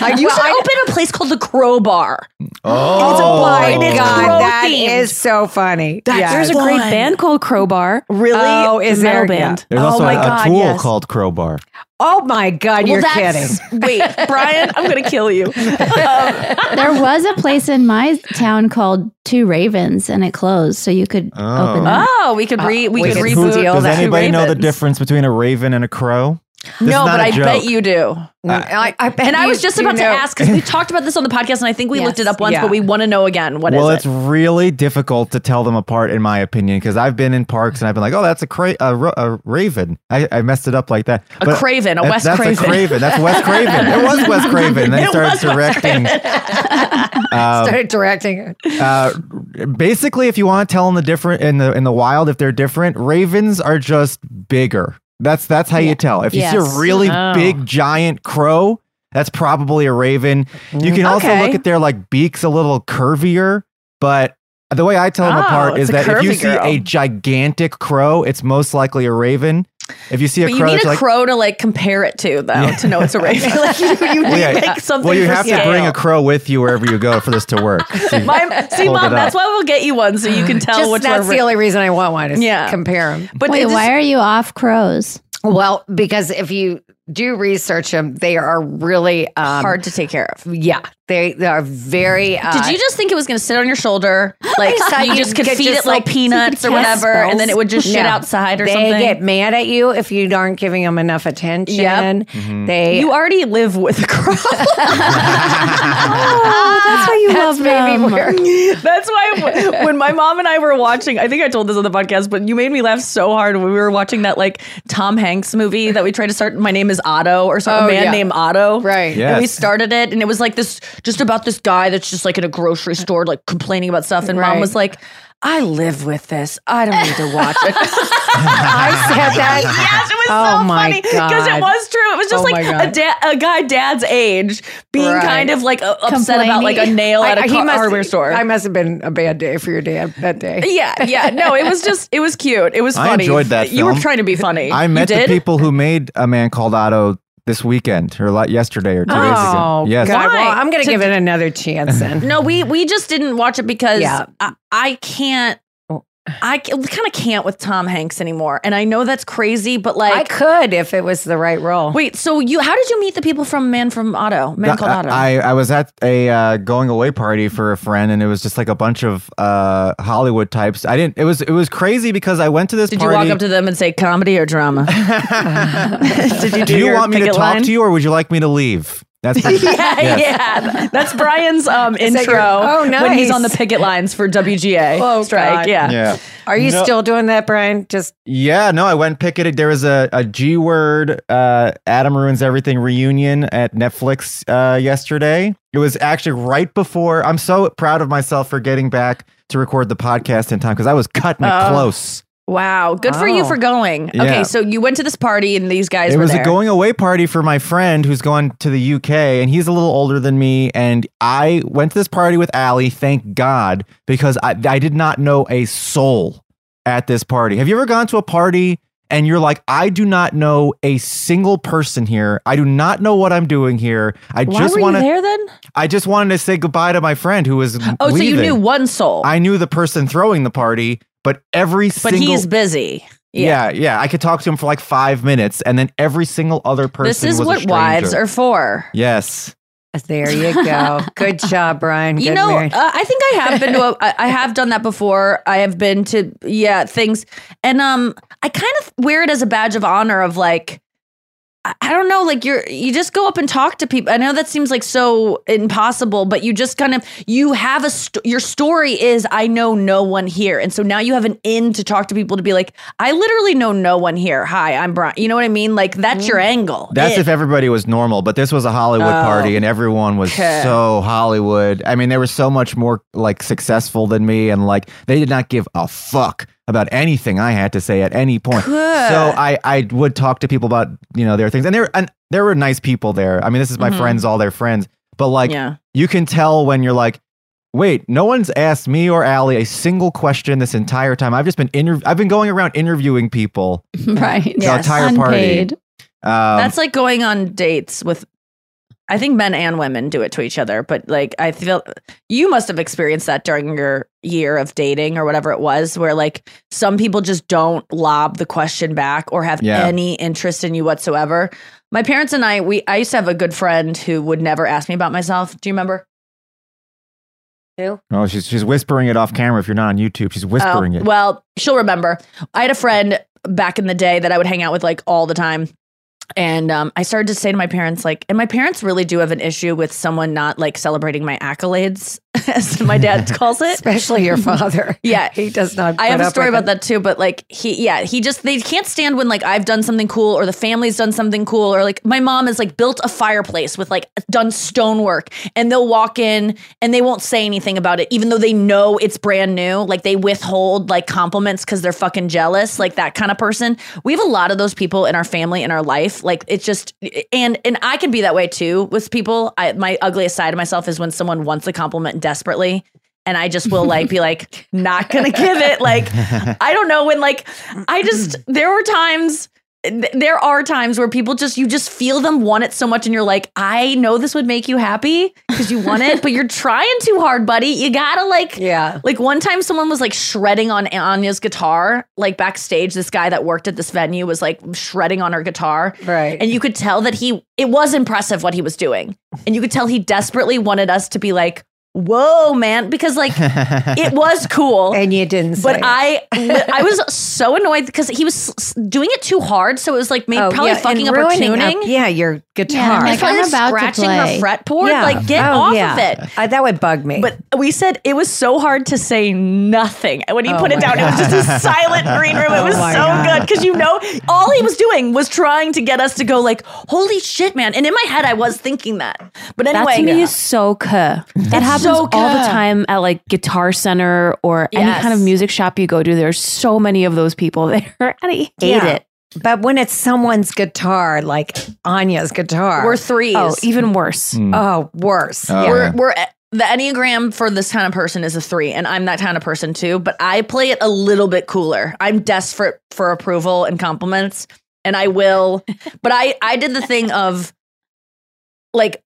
Like, you well, should I- open a place called the Crow Bar. Oh, my and it's oh. god, crow that themed. is so funny. Yes. There's a great band called Crowbar. Really? Oh, oh is metal there? band. There's Oh also my a, a God, tool yes. called Crowbar. Oh my god, you're kidding. [laughs] Wait, Brian, I'm gonna kill you. [laughs] There was a place in my town called Two Ravens, and it closed, so you could Oh. open it. Oh, we could re we we could could reboot. steal Does that. anybody know the difference between a raven and a crow? This No, but I joke. bet you do. I, I bet And I was just do about to ask because we talked about this on the podcast, and I think we Yes. looked it up once, Yeah. but we want to know again. What is well, it? it's really difficult to tell them apart, in my opinion, because I've been in parks and I've been like, "Oh, that's a cra- a, ro- a raven." I, I messed it up like that. A Craven, a West Wes that's Craven. a Craven. That's Wes Craven. It was Wes Craven. Then he [laughs] started directing. [laughs] Um, started directing uh, basically, if you want to tell them the different in the in the wild, if they're different, ravens are just bigger. That's that's how you tell. If you see a really Oh. big giant crow, that's probably a raven. You can also Okay. look at their like beaks a little curvier, but the way I tell them Oh, apart is that if you curvy see a gigantic crow, it's most likely a raven. If you see a but you need a like crow to like compare it to, though, Yeah. to know it's a raven. [laughs] like you, you need yeah. like something. well, you for have to bring a crow with you wherever you go for this to work. [laughs] See, My, see, mom, that's why we'll get you one so you can tell Just which that's one. the only reason I want one is Yeah. compare them. but Wait, it just- why are you off crows? Well, because if you do research them, they are really um, hard to take care of. Yeah, they they are very. Uh, Did you just think it was going to sit on your shoulder? [gasps] Like you you just could could feed just, it like like, peanuts or cast whatever, and then it would just shit No. outside or they something. get mad at you if you aren't giving them enough attention. Yep. Mm-hmm. They you already live with a crow. [laughs] [laughs] Oh, that's why you that's love maybe them. where [laughs] That's why when my mom and I were watching, I think I told this on the podcast, but you made me laugh so hard when we were watching that like Tom Hanks movie that we tried to start. My name is Otto or some Oh, a man yeah. named Otto. Right. And we started it and it was like this just about this guy that's just like in a grocery store, like complaining about stuff. And mom was like, I live with this. I don't need to watch it. [laughs] I said that. [laughs] yes, it was Oh so funny because it was true. It was just Oh like a, da- a guy dad's age being Right. kind of like uh, upset about like a nail at a I- he car- must- hardware store. I must have been a bad day for your dad that day. [laughs] Yeah, yeah. No, it was just it was cute. It was I funny. enjoyed that You were trying to be funny. I met the people who made a man called Otto this weekend or like yesterday or two days Oh, ago. Yes. God. Why? Well, I'm going to To- give it another chance then. [laughs] No, we we just didn't watch it because Yeah. I, I can't. I kind of can't with Tom Hanks anymore, and I know that's crazy, but like I could if it was the right role. wait. So you, how did you meet the people from Man from Otto? Man called Otto. I, I was at a uh, going away party for a friend, and it was just like a bunch of uh, Hollywood types. I didn't. It was it was crazy because I went to this did you walk up to them and say comedy or drama? [laughs] [laughs] did you do, Do you want me to talk line? to you, or would you like me to leave? That's [laughs] pretty, Yeah, Yes. yeah. That's Brian's um, that intro your- oh, when he's on the picket lines for WGA [laughs] Oh, strike. God. Yeah. Yeah. Are you No. still doing that, Brian? Just Yeah, no, I went picketed. There was a, a G Word uh, Adam Ruins Everything reunion at Netflix uh, yesterday. It was actually right before. I'm so proud of myself for getting back to record the podcast in time because I was cutting it Oh. close. Wow, good for you Oh. for going. Yeah. Okay, so you went to this party and these guys it were was there. Was a going away party for my friend who's going to the UK, and he's a little older than me. And I went to this party with Allie, thank God, because I, I did not know a soul at this party. Have you ever gone to a party and you're like, I do not know a single person here. I do not know what I'm doing here. I Why just were want you to. there then? I just wanted to say goodbye to my friend who was. Oh, so you knew one soul, I knew the person throwing the party, but every single but single. he's busy. yeah. yeah, I could talk to him for like five minutes, and then every single other person. This is what wives are for. Yes. There you go. Good [laughs] job, Brian. You know, uh, I think I have been to. A, I, I have done that before. I have been to yeah things, and um, I kind of wear it as a badge of honor of like. I don't know, like you're you just go up and talk to people. I know that seems like so impossible, but you just kind of you have a st- your story is I know no one here, and so now you have an in to talk to people to be like I literally know no one here. Hi, I'm Brian. You know what I mean? Like that's your mm. angle. That's In. if everybody was normal, but this was a Hollywood Oh. party and everyone was Okay. so Hollywood. I mean, they were so much more like successful than me and like they did not give a fuck about anything I had to say at any point. Good. So I I would talk to people about, you know, their things. And there and there were nice people there. I mean, this is my Mhm. friends, all their friends. But like yeah. you can tell when you're like Wait, no one's asked me or Allie a single question this entire time. I've just been interv- I've been going around interviewing people [laughs] right. the Yes. entire party. Um, That's like going on dates with I think men and women do it to each other, but like I feel you must have experienced that during your year of dating or whatever it was where like some people just don't lob the question back or have Yeah. any interest in you whatsoever. My parents and I we I used to have a good friend who would never ask me about myself. Do you remember? Who? Oh, she's she's whispering it off camera. If you're not on YouTube, she's whispering Oh, it. Well, she'll remember. I had a friend back in the day that I would hang out with like all the time. And um, I started to say to my parents, like, and my parents really do have an issue with someone not like celebrating my accolades, [laughs] as my dad calls it. Especially your father. [laughs] Yeah. He does not. I have a story about that too, but like he, yeah, he just they can't stand when like I've done something cool or the family's done something cool or like my mom has like built a fireplace with like done stonework and they'll walk in and they won't say anything about it even though they know it's brand new. Like they withhold like compliments because they're fucking jealous, like that kind of person. We have a lot of those people in our family in our life. Like it's just and and I can be that way too with people. I, my ugliest side of myself is when someone wants a compliment desperately and I just will like be [laughs] like not gonna give it. Like [laughs] I don't know when like I just there were times th- there are times where people just you just feel them want it so much and you're like I know this would make you happy because you want it but you're [laughs] trying too hard buddy you gotta like Yeah. like one time someone was like shredding on Anya's guitar like backstage this guy that worked at this venue was like shredding on her guitar Right. and you could tell that he it was impressive what he was doing and you could tell he desperately wanted us to be like whoa man because like [laughs] it was cool And you didn't say but it. I, I was so annoyed because he was s- s- doing it too hard, so it was like maybe Oh, probably yeah, fucking up her ruining tuning. yeah, your guitar. I'm like, I'm about to scratching her play. fretboard. Yeah. Like, get Oh, off yeah. of it. Uh, that would bug me. But we said it was so hard to say nothing. When he Oh put it my down, it was just a silent green room. It Oh was so God. good because you know all he was doing was trying to get us to go like, "Holy shit, man!" And in my head, I was thinking that. But anyway That anyway, to me is so cuh. That happens so all the time at like Guitar Center or any kind of music shop you go to. There's so many of those people [laughs] there, and I hate Yeah. it. But when it's someone's guitar, like Anya's guitar, we're threes. Oh, even worse. Mm. oh worse. Oh, we're we're the enneagram for this kind of person is a three, and I'm that kind of person too. But I play it a little bit cooler. I'm desperate for approval and compliments, and I will. [laughs] but I I did the thing of like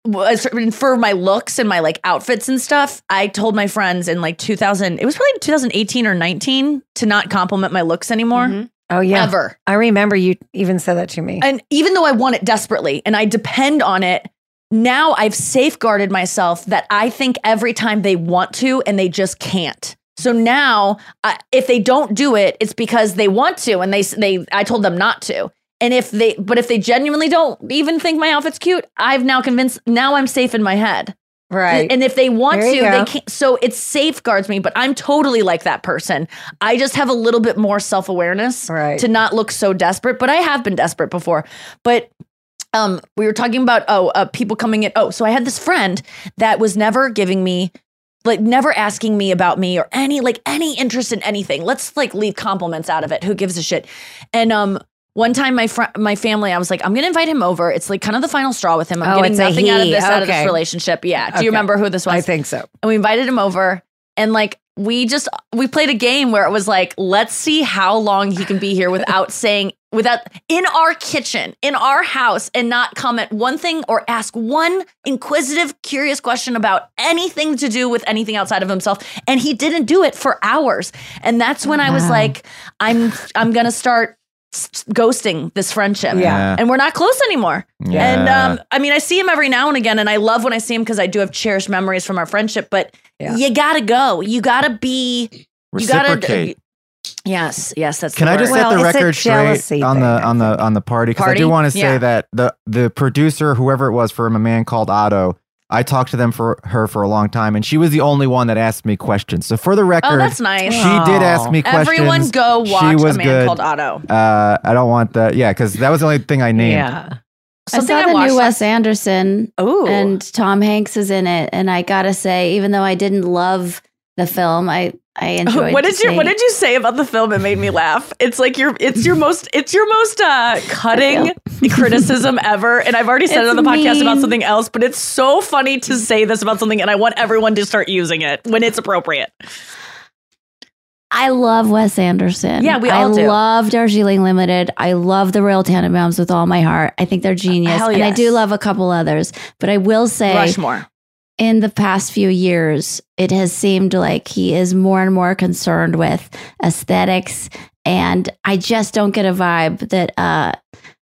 for my looks and my like outfits and stuff. I told my friends in like 2000. It was probably 2018 or 19 to not compliment my looks anymore. Mhm. Oh yeah. Ever. I remember you even said that to me. And even though I want it desperately and I depend on it, now I've safeguarded myself that I think every time they want to and they just can't. So now, uh, if they don't do it, it's because they want to, and they they I told them not to. And if they, but if they genuinely don't even think my outfit's cute, I've now convinced. Now I'm safe in my head. right. And if they want to, you they can't. So it safeguards me, but I'm totally like that person. I just have a little bit more self awareness Right. to not look so desperate. But I have been desperate before. But um, we were talking about oh, uh, people coming in. Oh, so I had this friend that was never giving me like never asking me about me or any like any interest in anything. Let's like leave compliments out of it. Who gives a shit? And um one time my fr- my family, I was like, I'm gonna invite him over. It's like kind of the final straw with him. I'm Oh, getting nothing out of this out of this relationship. Yeah. Do Okay. you remember who this was? I think so. and we invited him over and like we just we played a game where it was like let's see how long he can be here without [laughs] saying without in our kitchen in our house and not comment one thing or ask one inquisitive curious question about anything to do with anything outside of himself and he didn't do it for hours and that's when i was like i'm i'm gonna start s- ghosting this friendship Yeah. and we're not close anymore Yeah. and um, I mean, I see him every now and again, and I love when I see him because I do have cherished memories from our friendship. But Yeah. you gotta go. You gotta be. You gotta. Reciprocate. Yes, yes, that's. Can the I just word. Well, set the it's a record jealousy straight on the thing, I on the on the party? Because I Party? do want to say Yeah. that the the producer, whoever it was, from a man called Otto, I talked to them for her for a long time, and she was the only one that asked me questions. So for the record, Oh, that's nice. she did ask me questions. Everyone, go She watch was a man good. called Otto. Uh, I don't want that. yeah, because that was the only thing I named. Yeah. I saw the watched new last- Wes Anderson, Ooh, and Tom Hanks is in it. And I gotta say, even though I didn't love the film, I I [laughs] enjoyed. what did you What did you say about the film? It made me laugh. It's like your It's your most It's your most uh, cutting [laughs] criticism ever. And I've already said it on the podcast about something else, but it's so funny to say this about something, and I want everyone to start using it when it's appropriate. I love Wes Anderson. Yeah, we all I do. love Darjeeling Limited. I love the Royal Tenenbaums with all my heart. I think they're genius. Hell And I do love a couple others. But I will say, Rushmore. In the past few years, it has seemed like he is more and more concerned with aesthetics. And I just don't get a vibe that uh,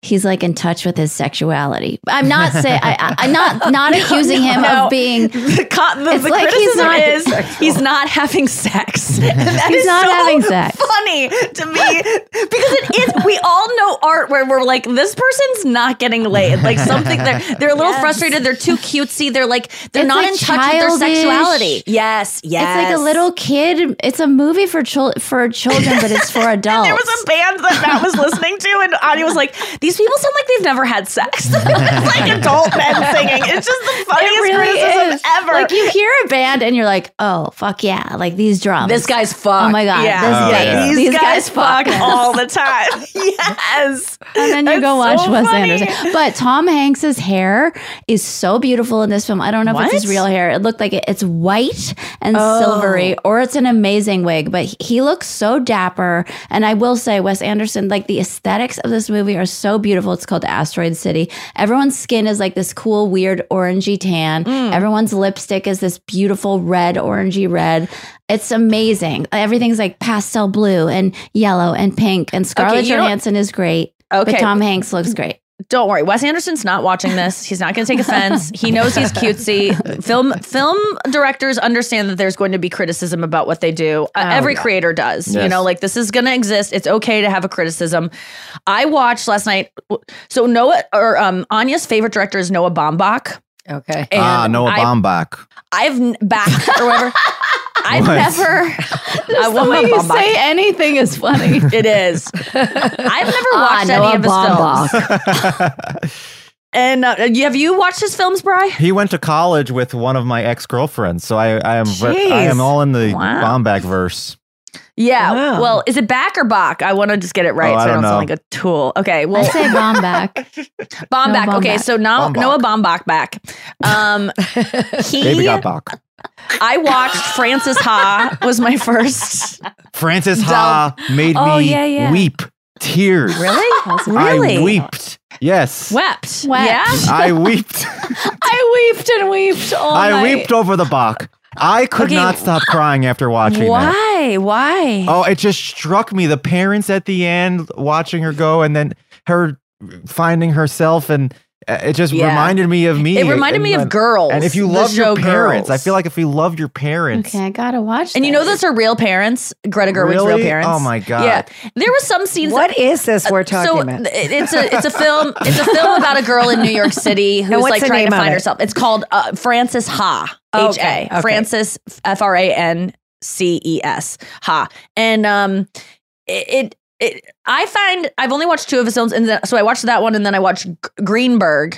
he's like in touch with his sexuality. I'm not saying I, I, I'm not [laughs] not accusing him No. [laughs] of being. the, co- the, It's the like he's not is [laughs] sexual. he's not having sex. That He's is not so having sex. Funny to me because it is. We all know art where we're like, this person's not getting laid. Like something they're they're a little Yes. frustrated. They're too cutesy. They're like they're It's, not like, in touch with their sexuality. Yes, yes. It's like a little kid. It's a movie for chil- for children, but it's for adults. There was a band that Matt was listening to, and Adi was like, "These people sound like they've never had sex." [laughs] it's like adult men singing. It's just the funniest It really criticism is. ever. Like you hear a band and you're like, oh fuck yeah, like these drums. This guy's fuck. Oh my God, Yeah. this Oh, bass. yeah. These, These guys, guys fuck fuck. all the time. [laughs] [laughs] yes. And then you That's go watch so Wes funny. Anderson. But Tom Hanks's hair is so beautiful in this film. I don't know if it's his real hair. It looked like it, it's white and Oh. silvery, or it's an amazing wig. But he, he looks so dapper. And I will say, Wes Anderson, like the aesthetics of this movie are so beautiful. It's called Asteroid City. Everyone's skin is like this cool, weird orangey tan. Mm. Everyone's lipstick is this beautiful red, orangey red. It's amazing. Everything's like pastel blue and yellow and pink. And Scarlett don't- Johansson is great. Okay. But Tom Hanks looks great. Don't worry. Wes Anderson's not watching this. He's not going to take offense. He knows he's [laughs] cutesy. Film film directors understand that there's going to be criticism about what they do. Uh, Oh, every yeah. creator does. You know, like this is going to exist. It's okay to have a criticism. I watched last night. So Noah or um, Anya's favorite director is Noah Baumbach. Okay. And ah, Noah I- Baumbach. I've back or whatever. [laughs] [laughs] I've What? never. [laughs] I the want way you Baumbach. say anything is funny. [laughs] It is. I've never Ah, watched Noah any of his films. And uh, have you watched his films, Bry? He went to college with one of my ex girlfriends, so I, I am Jeez. I am all in the Wow. Baumbach verse. Yeah. Wow. Well, is it back or Bach? I want to just get it right Oh, so I I don't don't sound know. like a tool. Okay. Well, I Well, say bomb back. Baumbach. Noah Okay. Baumbach. So now Baumbach. Noah Baumbach back. Um, Baby he. got Bach. I watched Frances Ha was my first. Frances Ha made Oh, me yeah, yeah. weep tears. Really? Really? I wept. Yes. Wept. Wept. Yeah. I wept. [laughs] I weeped and weeped all I night. wept over the Bach. I could Okay. not stop crying after watching that. Why? Why? Oh, it just struck me. The parents at the end watching her go and then her finding herself and it just Yeah. reminded me of me. It reminded me of when- Girls. And if you the love your show parents, I feel like if you love your parents, Okay, I gotta watch. And you know those are real parents, Greta Gerwig's real parents. Oh my God. Yeah, there was some scenes. What that, is this we're talking so about? it's a it's a film it's a film about a girl in New York City [laughs] who's like trying to find it? herself. It's called uh, Frances Ha Okay, H A okay. Frances F R A N C E S Ha and um it. it it, I find I've only watched two of his films, and then, so I watched that one, and then I watched G- Greenberg,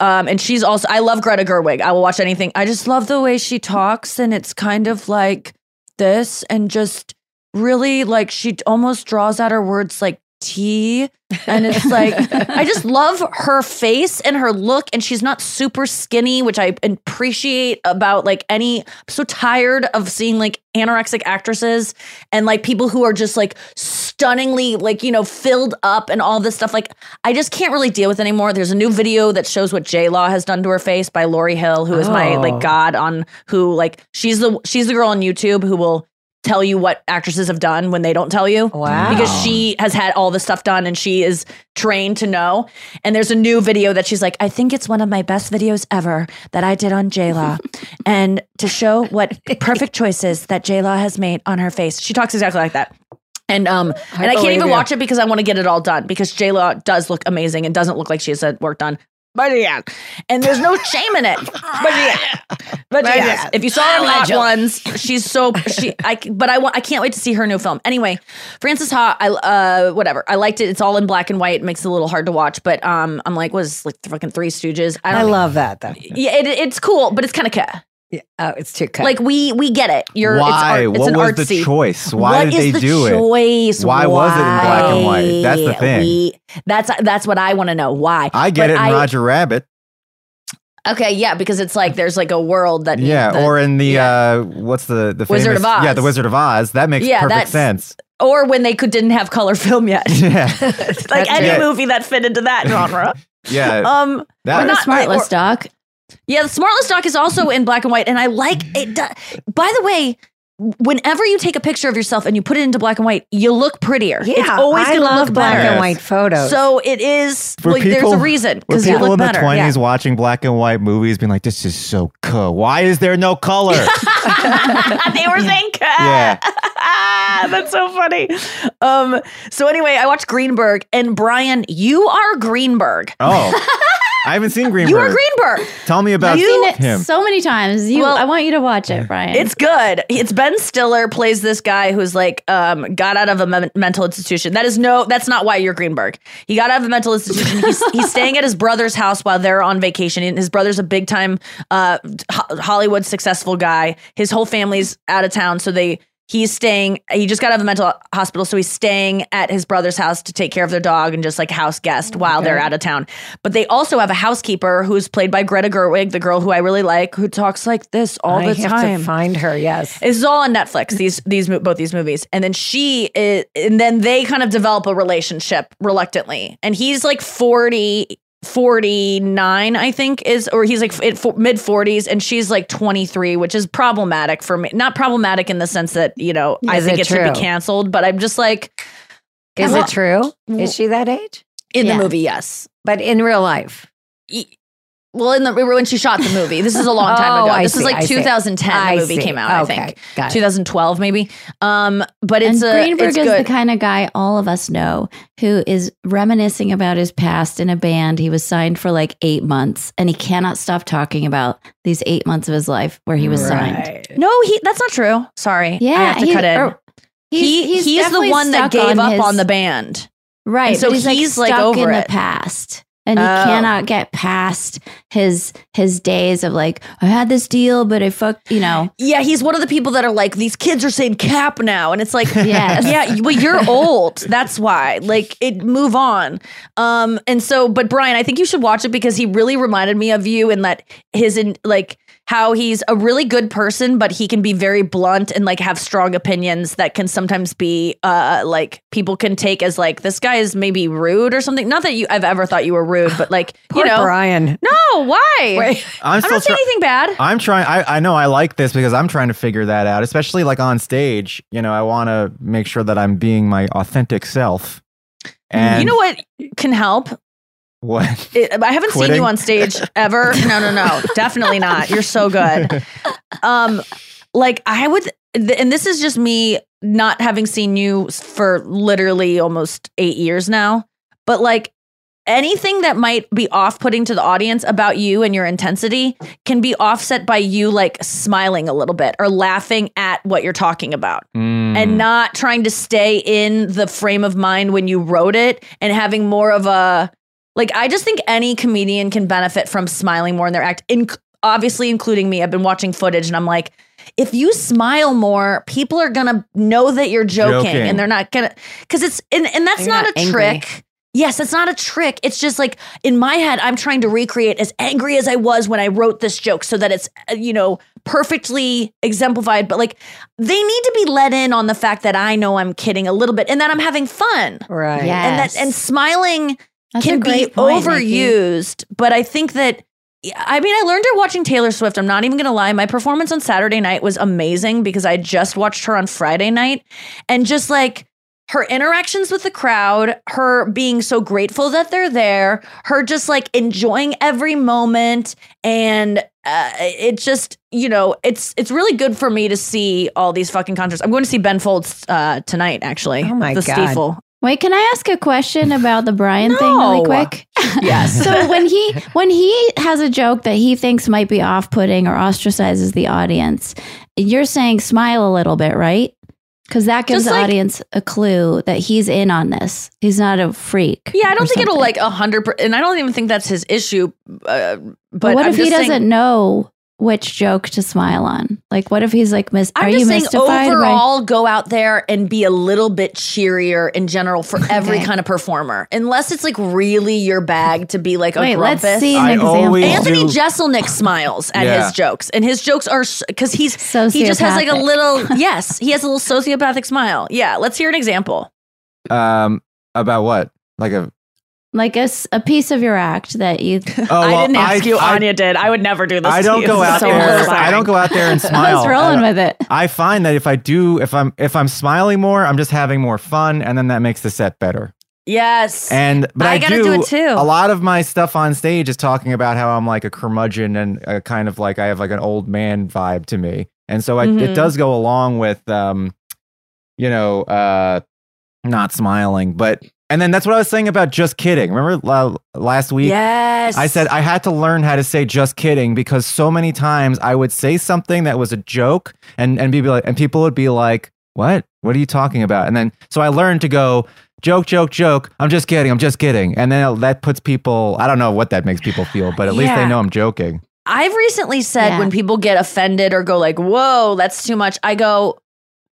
Um, and she's also I love Greta Gerwig. I will watch anything. I just love the way she talks, and it's kind of like this, and just really like she almost draws out her words like tea. And it's like I just [laughs] love her face and her look, and she's not super skinny, which I appreciate about like any. I'm so tired of seeing like anorexic actresses and like people who are just like stunningly like you know filled up and all this stuff. Like I just can't really deal with anymore. There's a new video that shows what J Law has done to her face by Lorry Hill, who is my Oh. like god on who like she's the she's the girl on YouTube who will tell you what actresses have done when they don't tell you Wow. because she has had all the stuff done and she is trained to know. And there's a new video that she's like, I think it's one of my best videos ever that I did on J Law. [laughs] and to show what perfect choices that J Law has made on her face. She talks exactly like that. And um and I can't even watch it because I want to get it all done because J Law does look amazing and doesn't look like she has had work done. But yeah, and there's no shame in it. But yeah, but yes, if you saw her in Hot Ones, she's so she. I but I want I can't wait to see her new film. Anyway, Frances Ha, I uh whatever. I liked it. It's all in black and white. It makes it a little hard to watch, but um I'm like was like the fucking Three Stooges. I I love that though. yeah, it, it's cool, but it's kind of. Yeah. Oh, it's too cut. Like we we get it. You're Why? It's, art, it's what an was artsy. the choice? Why What did they the do it? choice? Why was it in black and white? That's the thing. We- that's that's what I want to know. Why? I get But it in I- Roger Rabbit. Okay, yeah, because it's like there's like a world that Yeah, the- or in the yeah. uh, what's the the Wizard famous, of Oz. Yeah, the Wizard of Oz. That makes Yeah, perfect sense. or when they could didn't have color film yet. [laughs] Yeah, [laughs] like any Yeah. movie that fit into that genre. yeah. Um, that, or the not- Smartless or- doc. Yeah, the Smartless doc is also in black and white, and I like it. By the way. Whenever you take a picture of yourself and you put it into black and white, you look prettier. yeah, it's always I going to love look black better. and white photos. So it is. For Like, there's a reason because you people in the better. twenties watching black and white movies, being like, "This is so cool. Why is there no color?" [laughs] they were [laughs] saying cat. Yeah. [laughs] That's so funny. Um, so anyway, I watched Greenberg and Brian, you are Greenberg. oh, I haven't seen Greenberg. You are Greenberg. Tell me about I've seen it him. so many times. You, Well- I want you to watch it, Brian. It's good. It's Ben Stiller plays this guy who's like um got out of a men- mental institution. That is no that's not why you're Greenberg. He got out of a mental institution. He's [laughs] he's staying at his brother's house while they're on vacation. And his brother's a big time uh Ho- Hollywood successful guy. His whole family's out of town so they He's staying, he just got out of a mental hospital. So he's staying at his brother's house to take care of their dog and just like house guest oh, while they're out of town. But they also have a housekeeper who's played by Greta Gerwig, the girl who I really like, who talks like this all I the have time. to find her. Yes. This is all on Netflix. These these both these movies, and then she is, and then they kind of develop a relationship reluctantly, and he's like 40, 49, I think is, or he's like mid forties, and she's like twenty three, which is problematic for me. Not problematic in the sense that you know I think it it, should be canceled, but I'm just like Is it true? Is she that age? in Yeah. the movie, yes. But in real life, Well, in the when she shot the movie, this is a long time [laughs] Oh, ago. I this is see, like I 2010. I the movie came out, Okay, I think got it. 2012 maybe. Um, but it's and a Greenberg it's is good. the kind of guy all of us know who is reminiscing about his past in a band. He was signed for like eight months and he cannot stop talking about these eight months of his life where he was signed. No, he that's not true. Sorry. Yeah, I have to he- cut in. or- he he's, the one that gave up his- on the band. Right. And so he's, he's, like, like, stuck over in it. the past. And he Oh. cannot get past his his days of like, I had this deal, but I fucked, you know. Yeah, he's one of the people that are like, these kids are saying cap now. And it's like, [laughs] Yes. yeah, well, you're old. That's why. Like, it move on. Um, and so, but Brian, I think you should watch it because he really reminded me of you in that his in like how he's a really good person, but he can be very blunt and like have strong opinions that can sometimes be uh like people can take as like this guy is maybe rude or something. Not that you I've ever thought you were rude, but like [sighs] you know, Brian. no, why? Wait. I'm I'm still not saying try- anything bad. I'm trying. I, I know I like this because I'm trying to figure that out, especially like on stage. You know, I want to make sure that I'm being my authentic self. And you know what can help? What? It, I haven't seen you on stage ever. No, no, no, [laughs] definitely not. You're so good. Um, like I would, and this is just me not having seen you for literally almost eight years now. But like anything that might be off-putting to the audience about you and your intensity can be offset by you like smiling a little bit or laughing at what you're talking about Mm. and not trying to stay in the frame of mind when you wrote it and having more of a Like I just think any comedian can benefit from smiling more in their act. In, obviously, including me. I've been watching footage, and I'm like, if you smile more, people are gonna know that you're joking, Joking. and they're not gonna because it's and, and that's not, not a angry. trick. Yes, it's not a trick. It's just like in my head, I'm trying to recreate as angry as I was when I wrote this joke so that it's, uh, you know, perfectly exemplified. But like, they need to be let in on the fact that I know I'm kidding a little bit and that I'm having fun. Right. Yeah. And that, and smiling That's can be point, overused. But I think that, I mean, I learned it watching Taylor Swift. I'm not even going to lie. My performance on Saturday night was amazing because I just watched her on Friday night and just like, her interactions with the crowd, her being so grateful that they're there, her just like enjoying every moment and uh, it just, you know, it's it's really good for me to see all these fucking concerts. I'm going to see Ben Folds uh, tonight actually. Oh my the God. Stiefel. Wait, can I ask a question about the Brian thing really quick? [laughs] Yes. [laughs] so when he when he has a joke that he thinks might be off-putting or ostracizes the audience, you're saying smile a little bit, right? Because that gives Just the like- audience a clue that he's in on this. He's not a freak. Yeah, I don't think it'll like a hundred, and I don't even think that's his issue. Uh, but But, what I'm if he doesn't saying- know which joke to smile on? Like, what if he's like, mis- I'm "Are just you saying mystified?" by- overall, go out there and be a little bit cheerier in general for [laughs] every Okay. kind of performer, unless it's like really your bag to be like a Wait, let's see an I example. Anthony do- Jeselnik smiles at Yeah. his jokes, and his jokes are because he's he just has like a little [laughs] yes, he has a little sociopathic smile. Yeah, let's hear an example. Um, about what? Like a like a, a piece of your act that you. [laughs] oh, I didn't ask I- you. I- Anya did. I would never do this. I don't you. go This out so there. embarrassing. I don't go out there and smile. [laughs] I was rolling with it. I find that if I do, if I'm if I'm smiling more, I'm just having more fun, and then that makes the set better. Yes. And but I I, gotta do, do it too. A lot of my stuff on stage is talking about how I'm like a curmudgeon and a kind of like I have like an old man vibe to me, and so I, Mhm. it does go along with um, you know, uh, not smiling, but and then that's what I was saying about just kidding. Remember uh, last week? yes. I said I had to learn how to say just kidding because so many times I would say something that was a joke and and be like and people would be like, "What? What are you talking about?" And then so I learned to go joke joke joke. I'm just kidding. I'm just kidding. And then that puts people I don't know what that makes people feel, but at least they know I'm joking. I've recently said Yeah. when people get offended or go like, "Whoa, that's too much." I go,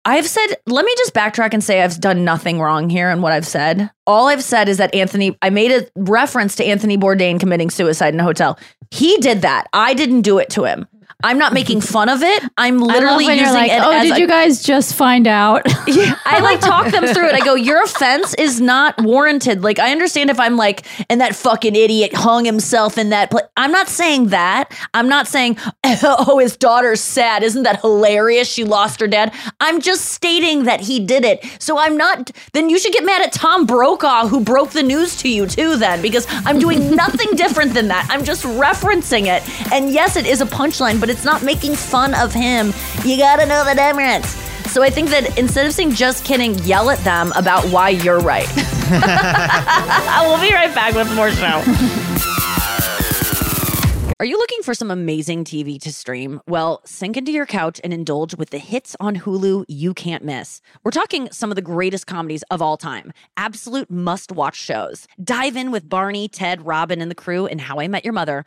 I've said, let me just backtrack and say I've done nothing wrong here in what I've said. All I've said is that Anthony, I made a reference to Anthony Bourdain committing suicide in a hotel. He did that. I didn't do it to him. I'm not making fun of it. I'm literally using like, it "Oh, did a- you guys just find out?" [laughs] yeah, I like talk them through it. I go, your offense is not warranted. Like, I understand if I'm like, and that fucking idiot hung himself in that place. I'm not saying that. I'm not saying, [laughs] oh, his daughter's sad. Isn't that hilarious? She lost her dad. I'm just stating that he did it. So I'm not, then you should get mad at Tom Brokaw who broke the news to you too, then, because I'm doing [laughs] nothing different than that. I'm just referencing it. And yes, it is a punchline, but it's not making fun of him. You gotta know the difference. So I think that instead of saying just kidding, yell at them about why you're right. [laughs] [laughs] we'll be right back with more show. Are you looking for some amazing TV to stream? Well, sink into your couch and indulge with the hits on Hulu you can't miss. We're talking some of the greatest comedies of all time, absolute must watch shows. Dive in with Barney, Ted, Robin, and the crew in How I Met Your Mother.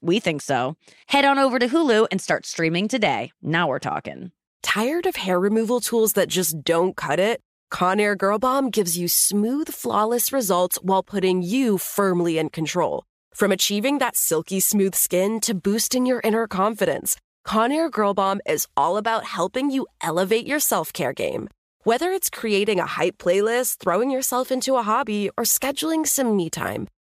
We think so. Head on over to Hulu and start streaming today. Now we're talking. Tired of hair removal tools that just don't cut it? Conair Girl Bomb gives you smooth, flawless results while putting you firmly in control. From achieving that silky smooth skin to boosting your inner confidence, Conair Girl Bomb is all about helping you elevate your self care game. Whether it's creating a hype playlist, throwing yourself into a hobby, or scheduling some me time,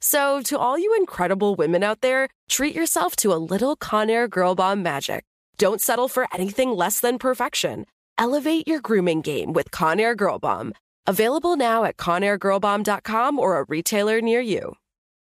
So, to all you incredible women out there, treat yourself to a little Conair Girl Bomb magic. Don't settle for anything less than perfection. Elevate your grooming game with Conair Girl Bomb. Available now at ConairGirlBomb.com or a retailer near you.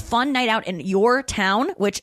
fun night out in your town, which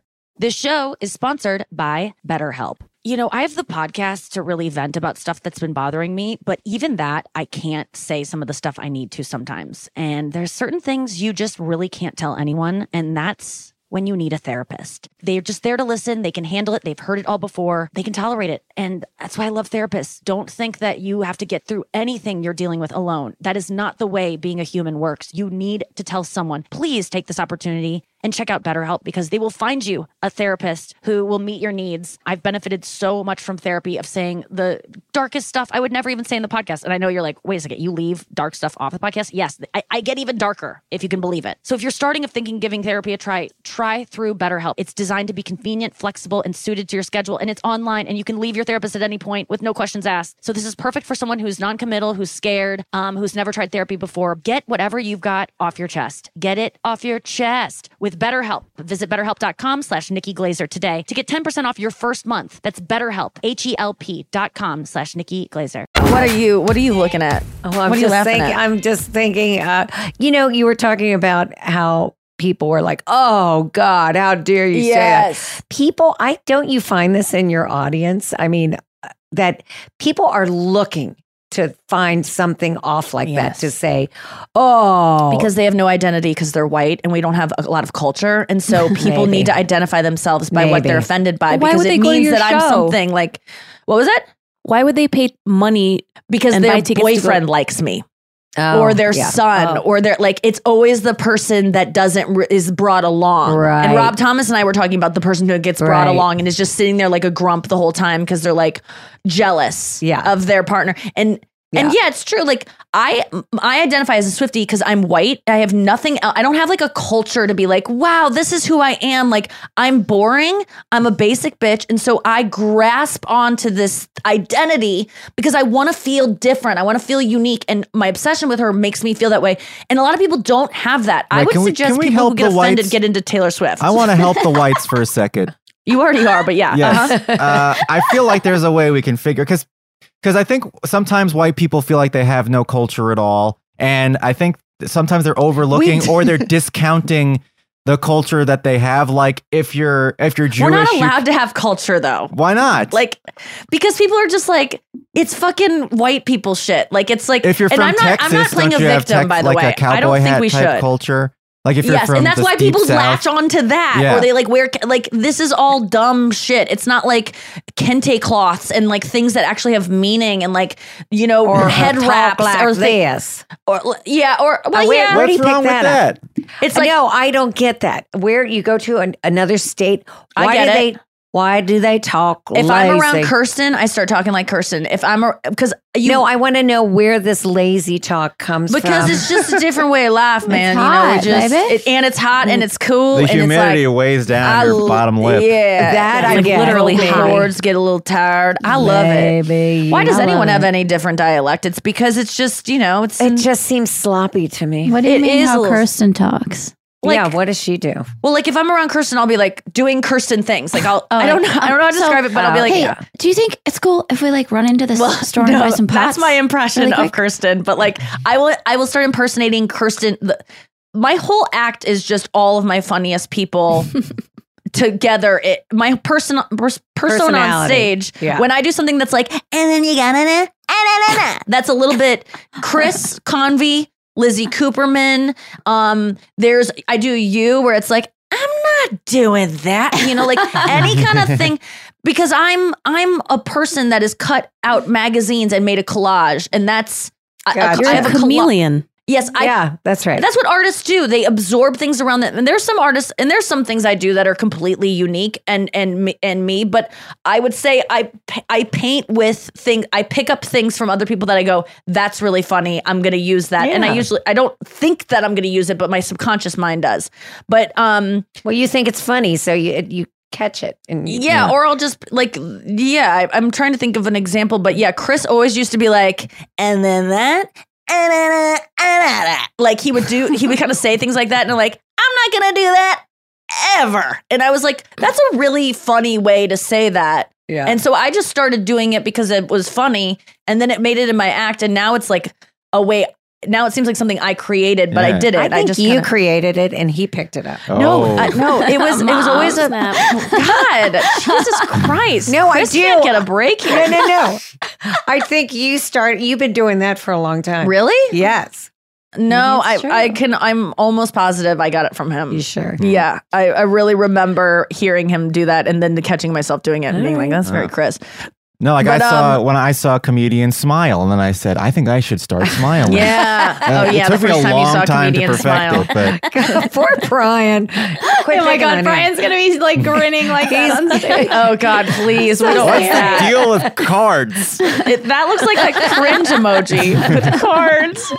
This show is sponsored by BetterHelp. You know, I have the podcast to really vent about stuff that's been bothering me, but even that, I can't say some of the stuff I need to sometimes. And there's certain things you just really can't tell anyone. And that's when you need a therapist. They're just there to listen. They can handle it. They've heard it all before. They can tolerate it. And that's why I love therapists. Don't think that you have to get through anything you're dealing with alone. That is not the way being a human works. You need to tell someone, please take this opportunity and check out BetterHelp because they will find you a therapist who will meet your needs. I've benefited so much from therapy of saying the darkest stuff I would never even say in the podcast. And I know you're like, wait a second, you leave dark stuff off the podcast? Yes, I, I get even darker if you can believe it. So if you're starting of thinking giving therapy a try, try through BetterHelp. It's designed to be convenient, flexible, and suited to your schedule. And it's online and you can leave your therapist at any point with no questions asked. So this is perfect for someone who's non-committal, who's scared, um, who's never tried therapy before. Get whatever you've got off your chest. Get it off your chest with BetterHelp. Visit betterhelp.com slash Nikki Glaser today to get 10% off your first month. That's BetterHelp, H-E-L-P dot com slash Nikki Glaser. What are you, what are you looking at? Oh, I'm what are you just laughing thinking. at? I'm just thinking. Uh, you know, you were talking about how people were like, "Oh God, how dare you say that?" People, I don't you find this in your audience? I mean, uh, that people are looking to find something off like Yes. that to say, "Oh, because they have no identity because they're white and we don't have a lot of culture. And so [laughs] people need to identify themselves by what they're offended by Well, because it means that I'm something like what was it? Why would they pay money? because And their buy tickets to go- boyfriend likes me Oh, or their yeah. son Oh. or their like it's always the person that doesn't re- is brought along Right. and rob thomas and i were talking about the person who gets brought Right. along and is just sitting there like a grump the whole time because they're like jealous Yeah. of their partner and and yeah, it's true. Like I, I identify as a Swifty because I'm white. I have nothing. el- I don't have like a culture to be like, wow, this is who I am. Like I'm boring. I'm a basic bitch, and so I grasp onto this identity because I want to feel different. I want to feel unique, and my obsession with her makes me feel that way. And a lot of people don't have that. I would suggest we people who get offended whites? get into Taylor Swift. I want to help the [laughs] whites for a second. you already are, but yeah. Yes. uh-huh. uh, I feel like there's a way we can figure because because I think sometimes white people feel like they have no culture at all, and I think sometimes they're overlooking or they're [laughs] discounting the culture that they have. Like if you're if you're Jewish, We're not allowed to have culture though. why not? Like, because people are just like, it's fucking white people shit. Like, it's like, if you're and from I'm not, Texas, I'm not playing a victim, Tex- by the like way. a cowboy I don't think hat we type should. culture? Like if you're yes, from and that's the why people South, latch on to that, Yeah. or they like wear like this is all dumb shit. It's not like kente cloths and like things that actually have meaning and like you know or head talk wraps like or thi- this." or yeah, or well, Uh, where- yeah. where do you What's pick wrong with that up? it's like no, I don't get that. Where you go to an, another state, I why get do it. they? Why do they talk? if I'm around? Kirsten, I start talking like Kirsten. If I'm because you know, I want to know where this lazy talk comes from. because from. it's just a different way of life, [laughs] man. you know, hot, just it, and it's hot and it's cool. The and humidity it's like, weighs down I your bottom lip. Yeah, That I like get. literally oh, Okay. chords get a little tired. I love it. Why does anyone love have any different dialect? It's because it's just you know it's It just seems sloppy to me. What do you It mean is how little- Kirsten talks? Like, yeah, what does she do? well, like if I'm around Kirsten, I'll be like doing Kirsten things. Like I'll, [laughs] Oh, I don't know, I don't know how to so- describe it, but I'll be like, hey, do you think it's cool if we like run into this store and no, buy some pots? That's my impression Really of quick? Kirsten. But like, I will, I will start impersonating Kirsten. The, my whole act is just all of my funniest people [laughs] together. It my person pers- persona on stage. Yeah. When I do something that's like, and then you gotta, na, na, na, na," that's a little bit Chris [laughs] Convy, Lizzie Cooperman. Um, there's I do you where it's like. I'm not doing that. You know, like [laughs] any kind of thing because I'm I'm a person that has cut out magazines and made a collage, and that's I- Gotcha. I, You're have a a chameleon. Yes, I. yeah, that's right. That's what artists do. They absorb things around them. And there's some artists, and there's some things I do that are completely unique and and me, and me. But I would say I I paint with things. I pick up things from other people that I go, that's really funny. I'm going to use that. And I usually I don't think that I'm going to use it, but my subconscious mind does. But um, well, you think it's funny, so you you catch it. And you, yeah, or I'll just like, yeah, I, I'm trying to think of an example, but yeah, Chris always used to be like, and then that, and then and then that. Like he would do, he would kind of say things like that, and I'm like, I'm not gonna do that ever. And I was like, that's a really funny way to say that. yeah. And so I just started doing it because it was funny, and then it made it in my act, and now it's like a way. Now it seems like something I created, but I did it. I think just you kinda- created it, and he picked it up. no, Oh. I, no, it was it was [laughs] always a [laughs] God, Jesus Christ. No, I Chris do. can't get a break No, here. no, no. [laughs] no. I think you start. You've been doing that for a long time. Really? Yes. No, I, Maybe I can. I'm almost positive I got it from him. You sure? Yeah, I, I really remember hearing him do that, and then catching myself doing it and being like, oh. "That's very Chris." No, like But, I saw um, when I saw a comedian smile, and then I said, I think I should start [laughs] smiling. Yeah. [laughs] Uh, oh yeah. It took the me first a time you long saw a time to comedian perfect smile. it, but [laughs] Poor Brian. Quit Oh my picking on god, him. Brian's gonna be like grinning like that on stage. Oh God, please! we don't want what's that. the deal with cards? It, that looks like a cringe emoji with cards.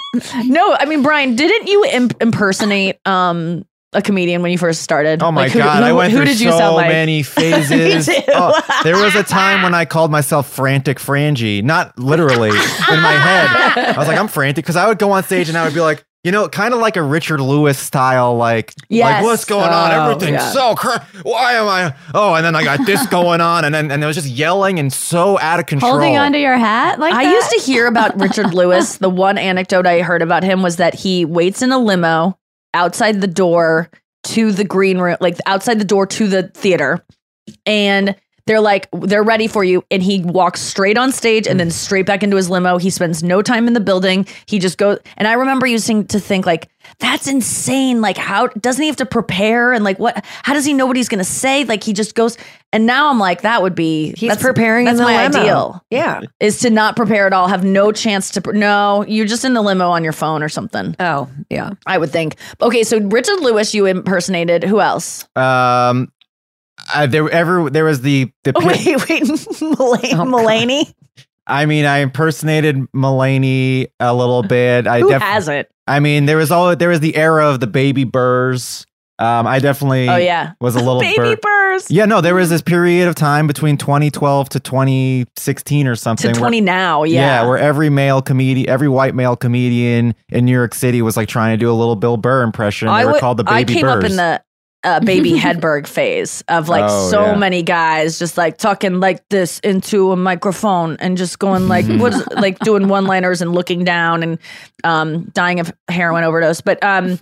No, I mean Brian, didn't you imp- impersonate um a comedian when you first started? Oh my Like, who- god, who, I went who through did you so sound like? many [laughs] phases. Me too. Oh, there was a time when I called myself Frantic Frangie, not literally in my head. I was like, I'm frantic because I would go on stage and I would be like, you know, kind of like a Richard Lewis style, like, Yes. like what's going on? Oh, Everything's yeah. so cr- why am I? Oh, and then I got this going on, and then and it was just yelling and so out of control. Holding onto your hat like I that? used to hear about Richard [laughs] Lewis. The one anecdote I heard about him was that he waits in a limo outside the door to the green room, like outside the door to the theater. And they're like, they're ready for you. And he walks straight on stage and then straight back into his limo. He spends no time in the building. He just goes. And I remember using to think, like, that's insane. Like, how doesn't he have to prepare? And like, what, how does he know what he's going to say? Like, he just goes. And now I'm like, that would be, He's that's, preparing That's in the my limo. ideal Yeah. is to not prepare at all, have no chance to. Pr- no, you're just in the limo on your phone or something. Oh, yeah. I would think. Okay, so Richard Lewis, you impersonated. Who else? Um, uh, there ever there was the the. [laughs] Oh, wait, wait, Mulaney. Mulaney? I mean, I impersonated Mulaney a little [laughs] bit. I Who def- hasn't? I mean, there was all there was the era of the baby burrs. Um, I definitely Oh yeah, was a little [laughs] baby burr- burrs Yeah, no, there was this period of time between 2012 to 2016 or something. to where- twenty now. Yeah, Yeah, where every male comedian, every white male comedian in New York City was like trying to do a little Bill Burr impression. They I were would- called the I baby came up in the uh, baby [laughs] Hedberg phase of like Oh, so yeah. many guys just like talking like this into a microphone and just going like [laughs] what is like doing one liners and looking down and um dying of heroin overdose. But um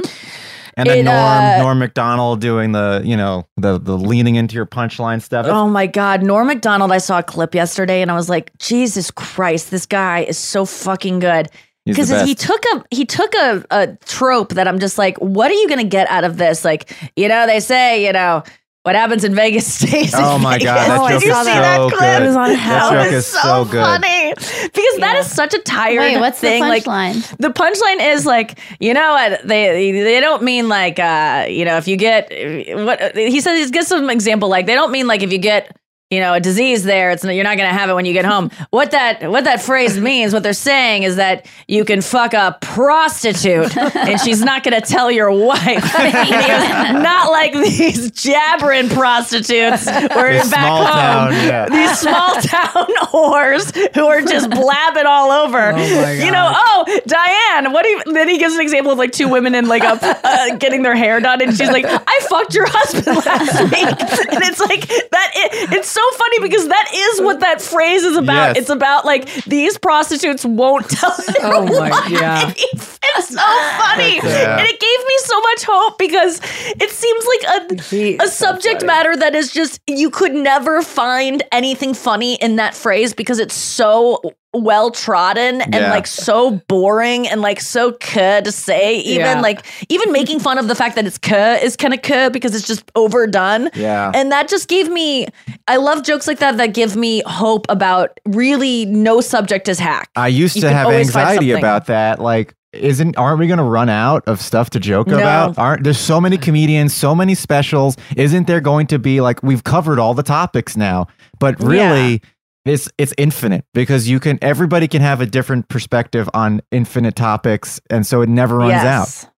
and then it, Norm uh, Norm Macdonald doing the you know the the leaning into your punchline stuff. Oh my God, Norm Macdonald! I saw a clip yesterday, and I was like, Jesus Christ, this guy is so fucking good. He's the Because he took a he took a, a trope that I'm just like, what are you gonna get out of this? Like, you know, they say, you know, what happens in Vegas [laughs] stays. in Oh my God, Vegas. that Did joke you is see so that clip? good. It was on That hell. joke It is was so good. funny because that is such a tired Wait, what's thing. the like punchline? the punchline is like, you know what? They they don't mean like, uh, you know, if you get what he says. He gives some example like they don't mean like if you get you know, a disease there. It's you're not going to have it when you get home. What that what that phrase [laughs] means, what they're saying is that you can fuck a prostitute [laughs] and she's not going to tell your wife. And he goes, not like these jabbering prostitutes where This back small home. town, yeah. [laughs] These small town whores who are just blabbing all over. you know, oh, Diane, what do you, then he gives an example of like two women in like a uh, getting their hair done and she's like, I fucked your husband last week. And it's like that it, it's so funny because that is what that phrase is about. Yes. It's about like these prostitutes won't tell [laughs] their Oh my wife. God. It's so funny. Yeah. And it gave me so much hope because it seems like a He a is so subject matter that is just you could never find anything funny in that phrase because it's so well trodden and Yeah. like so boring and like so cuh to say even Yeah. like even making fun of the fact that it's cuh is kind of cuh because it's just overdone Yeah. and that just gave me i love jokes like that that give me hope about really no subject is hack I used You to have anxiety about that. Like, isn't aren't we going to run out of stuff to joke No. about? Aren't there's so many comedians, so many specials? Isn't there going to be like we've covered all the topics now? But really, it's it's infinite because you can everybody can have a different perspective on infinite topics, and so it never runs out.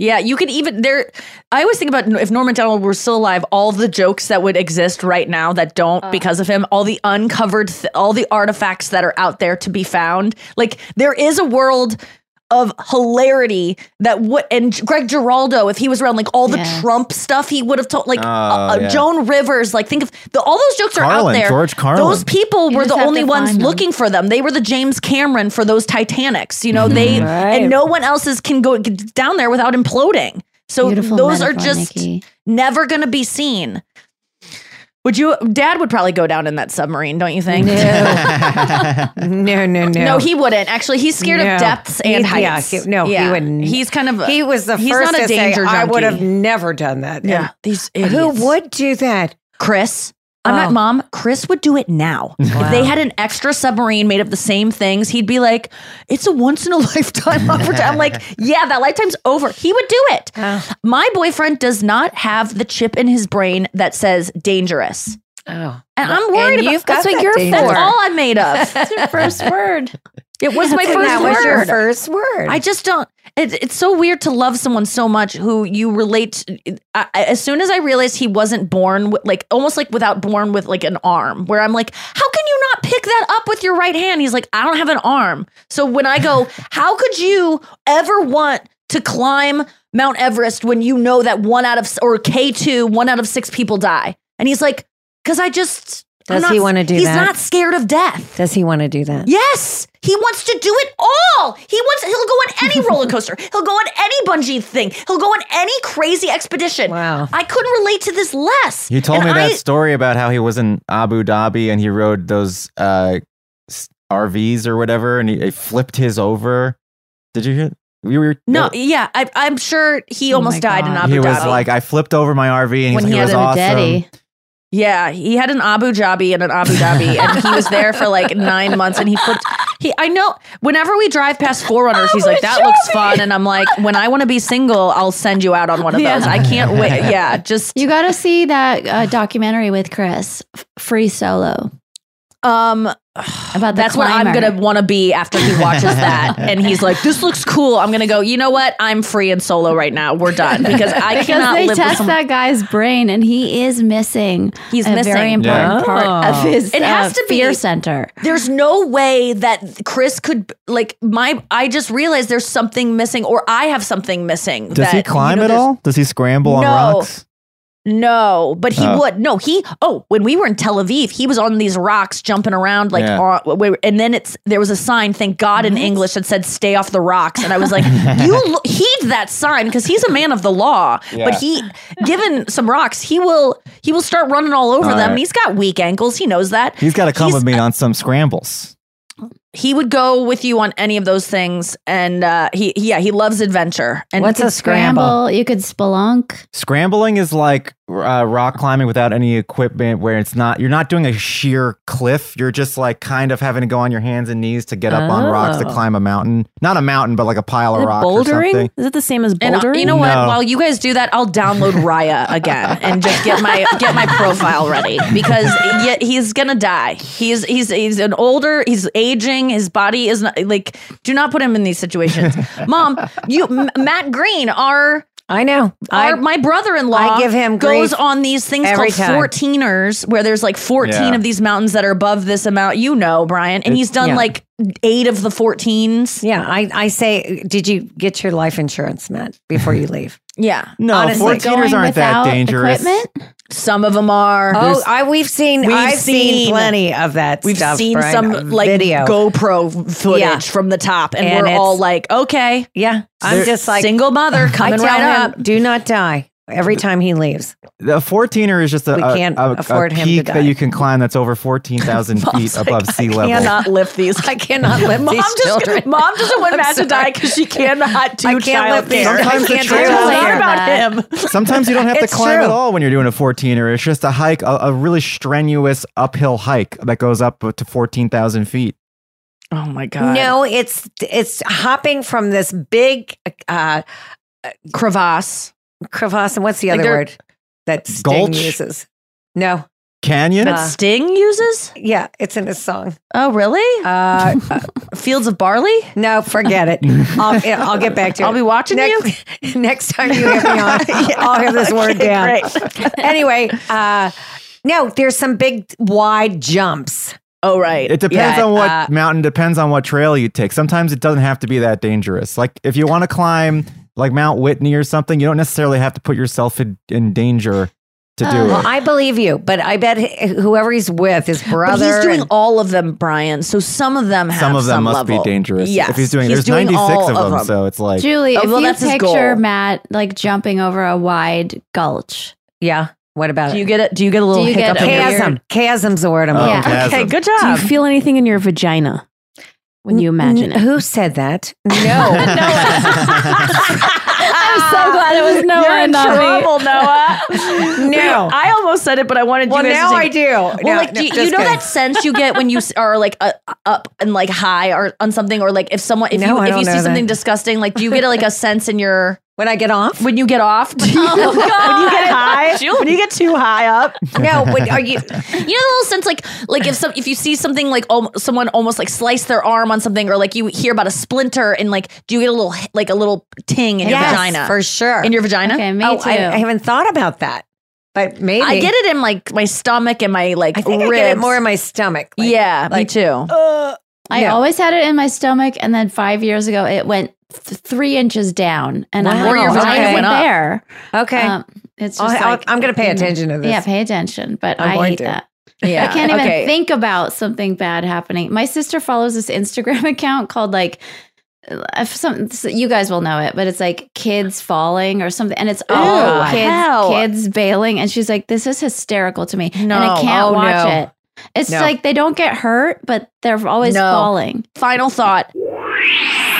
Yeah, you could even there. I always think about if Norm Macdonald were still alive, all the jokes that would exist right now that don't uh. because of him, all the uncovered, th- all the artifacts that are out there to be found. Like there is a world of hilarity that would and Greg Giraldo, if he was around, like all the Yes. Trump stuff, he would have told. Like Oh, uh, uh, yeah. Joan Rivers, like think of the, all those jokes are out there. George Carlin. Those people You were the only ones them. looking for them. They were the James Cameron for those Titanics. You know, they Right. and no one else's can go down there without imploding. So Beautiful those are just Nikki. never going to be seen. Would you? Dad would probably go down in that submarine, don't you think? No, [laughs] no, no. No, he wouldn't. Actually, he's scared No. of depths and He- yeah, heights. he- no, he wouldn't. He's kind of. He was the he's first not a to say, danger I would have junkie." never done that. Yeah, these idiots. Who would do that? Chris. I'm Oh. not mom. Chris would do it now. If they had an extra submarine made of the same things, he'd be like, "It's a once in a [laughs] lifetime opportunity." I'm like, [laughs] "Yeah, that lifetime's over." He would do it. Oh. My boyfriend does not have the chip in his brain that says dangerous, Oh. and I'm worried And about. you've got that's what that you're danger. That's all I'm made of. [laughs] That's your first word. It was my And first that word. was your first word. I just don't. It, it's so weird to love someone so much who you relate. To, I, I- as soon as I realized he wasn't born, with, like almost like without born with like an arm, where I'm like, how can you not pick that up with your right hand? He's like, I don't have an arm. So when I go, [laughs] how could you ever want to climb Mount Everest when you know that one out of or K two one out of six people die? And he's like, because I just. I'm Does not- he wanna do He's that? not scared of death. Does he want to do that? Yes, he wants to do it all. He wants. He'll go on any [laughs] roller coaster. He'll go on any bungee thing. He'll go on any crazy expedition. Wow. I couldn't relate to this less. You told And me that story about how he was in Abu Dhabi and he rode those uh, RVs or whatever, and he, he flipped his over. Did you hear? We were No, yeah, I, I'm sure he Oh almost my died in God. Abu He was Dhabi. like, I flipped over my RV, and he's when like, he it had was a awesome. daddy. Yeah, he had an Abu Dhabi and an Abu Dhabi, and he was there for like nine months, and he flipped. He, I know. Whenever we drive past Forerunners, he's like, "That looks fun," and I'm like, "When I want to be single, I'll send you out on one of Yeah. those. I can't wait." Yeah, just You got to see that uh, documentary with Chris, F- Free Solo, um. about the That's what I'm gonna want to be after he watches that, [laughs] and he's like, "This looks cool." I'm gonna go. You know what? I'm free and solo right now. We're done because I because cannot they live with test someone. that guy's brain and he is missing He's a missing. very important Yeah. part of his It has uh, to be- fear center. There's no way that Chris could like my. I just realized there's something missing, or I have something missing. Does that, he climb you know, at all? Does he scramble on rocks? No, but he Oh. would. No, he. Oh, when we were in Tel Aviv, he was on these rocks jumping around like. Yeah. on- and then it's there was a sign, thank God, in English that said "Stay off the rocks," and I was like, [laughs] "You lo- heed that sign because he's a man of the law." Yeah. But he, given some rocks, he will he will start running all over All them. right. He's got weak ankles. He knows that. He's got to come He's- with me on some scrambles. He would go with you on any of those things, and uh, he yeah he loves adventure. And What's a scramble? Scramble. You could spelunk. Scrambling is like uh, rock climbing without any equipment, where it's not you're not doing a sheer cliff. You're just like kind of having to go on your hands and knees to get up on rocks to Oh. climb a mountain. Not a mountain, but like a pile Is of it rocks or bouldering? something. Is it the same as And uh, bouldering? you know what? While you guys do that, I'll download [laughs] Raya again and just get my get my profile ready because yet he's gonna die. He's he's he's an older. He's aging. His body is not like. Do not put him in these situations, [laughs] Mom. You M- Matt Green, our I know. our I, my brother-in-law, I give him goes on these things called time. fourteeners, where there's like fourteen Yeah. of these mountains that are above this amount. You know, Brian, and he's done yeah. like eight of the fourteens. yeah, I, I say, did you get your life insurance, Matt, before you [laughs] leave? Yeah, No, Honestly, 14ers aren't that dangerous. Equipment? Some of them are. Oh, I, we've seen, We've I've seen, seen- plenty of that We've stuff. seen Brian, some like video. GoPro footage Yeah. from the top, and, And we're all like, okay, Yeah, I'm just like single mother I coming tell right him, up. do not die every time he leaves. The 14er is just a, We can't a, a afford him to peak that you can climb that's over 14,000 [laughs] feet like, above sea I level. I cannot lift these. I cannot [laughs] lift Mom these just children. mom doesn't want I'm Matt to die because she cannot do I can't lift these. Sometimes I the can't do It's It's not about him. Sometimes you don't have to climb true. at all when you're doing a 14er. It's just a hike, a, a really strenuous uphill hike that goes up to 14,000 feet. Oh my god! No, it's it's hopping from this big uh, crevasse. Crevasse. And what's the Like other they're- word that Sting Gulch? uses? No, Canyon? That Uh, Sting uses? yeah, it's in a song. Oh, really? Uh, uh, [laughs] Fields of barley? no, forget it. [laughs] I'll, I'll get back to it. I'll be watching next, [laughs] next time you have me on, I'll have this word Okay, down. great. Anyway, uh, no, there's some big wide jumps. Oh, right. It depends Yeah, on what uh, mountain, depends on what trail you take. Sometimes it doesn't have to be that dangerous. Like if you want to climb like Mount Whitney or something, you don't necessarily have to put yourself in, in danger to do uh, Well, it. I believe you, but I bet whoever he's with, his But brother, he's doing and- all of them, Brian. So some of them have Some of them some must level. be dangerous. Yes, if he's doing, he's there's 96 all of them, so it's like Julie, Oh, if well, you that's his picture. Matt like jumping over a wide gulch, yeah. What about Do you it? get it? Do you get a little Do you get hiccup? in a ear? Chasm. Chasm's the word I'm Oh, looking Yeah. for. chasm. Okay, good job. Do you feel anything in your vagina when you imagine N- it? Who said that? [laughs] No. [laughs] I'm so glad it was Noa You're in not me. trouble, Noa. [laughs] No. I almost said it, but I wanted well, you guys now to I do. Well, No, like, no, do you, you know that sense you get when you are like uh, up and like high or on something, or like if someone, if No, you if you see know something disgusting, like do you get like a sense in your when I get off? when you get off? Do [laughs] you, Oh, [laughs] when you get God. high, when you get too high up, No, but are you? [laughs] you know the little sense like like if some if you see something like om- someone almost like slice their arm on something, or like you hear about a splinter and like do you get a little like a little ting in your vagina for sure. in your vagina? Okay, me oh, too. I, I haven't thought about that, but maybe I get it in like my stomach and my like I think ribs. I get it more in my stomach. Like, yeah, me too. Uh, I yeah. always had it in my stomach, and then five years ago, it went th- three inches down, and I'm like, Or your vagina is went up." there? Okay. Um, it's just I'll- like, I'm going to pay know, attention to this. Yeah, pay attention. But I'm I hate to. that. [laughs] Yeah, I can't even okay. think about something bad happening. My sister follows this Instagram [laughs] account called like. If some you guys will know it, but it's like kids falling or something, and it's all Ew, kids, hell. kids bailing, and she's like, "This is hysterical to me," and No. I can't Oh, watch no. it. It's No. like they don't get hurt, but they're always falling. Final thought.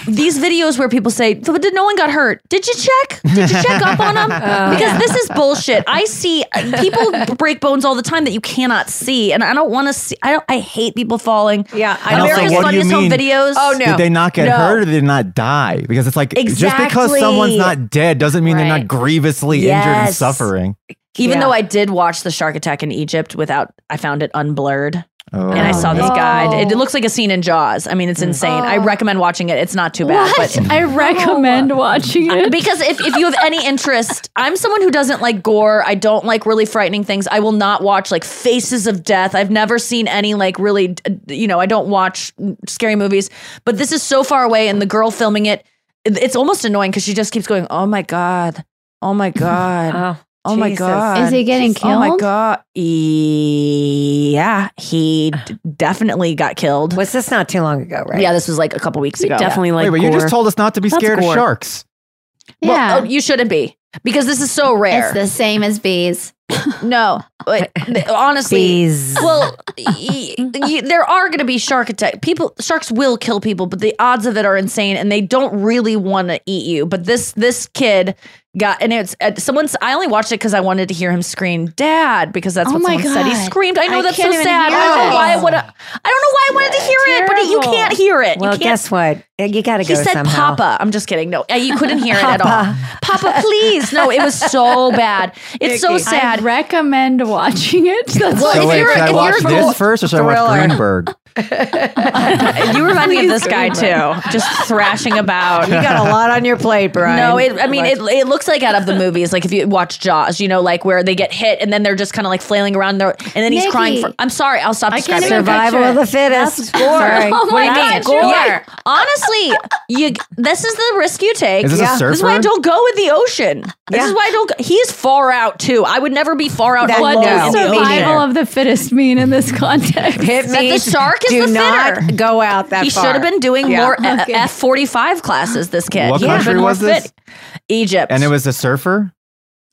These videos where people say, "But did no one got hurt? Did you check? Did you check up on them? Oh, [laughs] because this is bullshit. I see people break bones all the time that you cannot see, and I don't want to see. I don't. I hate people falling. Yeah, I know. also, America's what do you Funniest Home? Videos. Oh, no. Did they not get No. hurt or did they not die? Because it's like just because someone's not dead doesn't mean they're not grievously injured and suffering. Even Yeah. though I did watch the shark attack in Egypt without, I found it unblurred, Oh. and I saw this no. guide. It, it looks like a scene in Jaws. I mean, it's mm. insane. I oh. recommend watching it. It's not too bad, but I recommend oh. watching it. because if, if you have any interest, I'm someone who doesn't like gore. I don't like really frightening things. I will not watch like Faces of Death. I've never seen any like really, you know, I don't watch scary movies. But this is so far away, and the girl filming it, it- it's almost annoying because she just keeps going, "Oh my god, oh my god." Oh, Oh my god! Is he getting killed? Oh my god! Yeah, he d- definitely got killed. Was this not too long ago, right? Yeah, this was like a couple weeks ago. Definitely like Wait, but you just told us not to be That's scared of gore. sharks. Well, yeah, oh, you shouldn't be because this is so rare. it's the same as bees. [laughs] No, But, [laughs] honestly, Bees. well, y- y- there are going to be shark attack. People, sharks will kill people, but the odds of it are insane, and they don't really want to eat you. But this this kid got, and it's uh, someone's. I only watched it because I wanted to hear him scream, "Dad," because that's Oh what my someone said. He screamed. I know I that's so sad. I don't know why I would. I don't know why I wanted to hear it, but you can't hear it. Well, can't guess what? You got to he go said somehow. Papa. I'm just kidding. No, uh, you couldn't hear it at all. Papa, [laughs] please. No, it was so bad. It's so I sad. recommend watching it. [laughs] That's Well, so if wait, you're- should I watch this cool- first or should I watch thriller. Greenberg? [laughs] [laughs] you remind me of this guy too, just thrashing about. You got a lot on your plate, Brian. No, it, I mean, it, it looks like out of the movies. Like if you watch Jaws, you know, like where they get hit and then they're just kind of like flailing around there, and then he's Nikki. crying for. I'm sorry, I'll stop I can't describing. even it. survival of the fittest. That's gore. Sorry. Oh What do you my mean? God, Yeah. Honestly, you. This is the risk you take. Is this Yeah. a surfer? This is why I don't go in the ocean. This Yeah. is why I don't. Go. He's far out too. I would never be far out That- What does in the ocean. survival of the fittest mean in this context? Hit That the shark is Do the not fitter. go out that far. He far. should have been doing Yeah. more Okay. F forty five classes. This kid. What He country been more was this? fit. Egypt. and it was a surfer.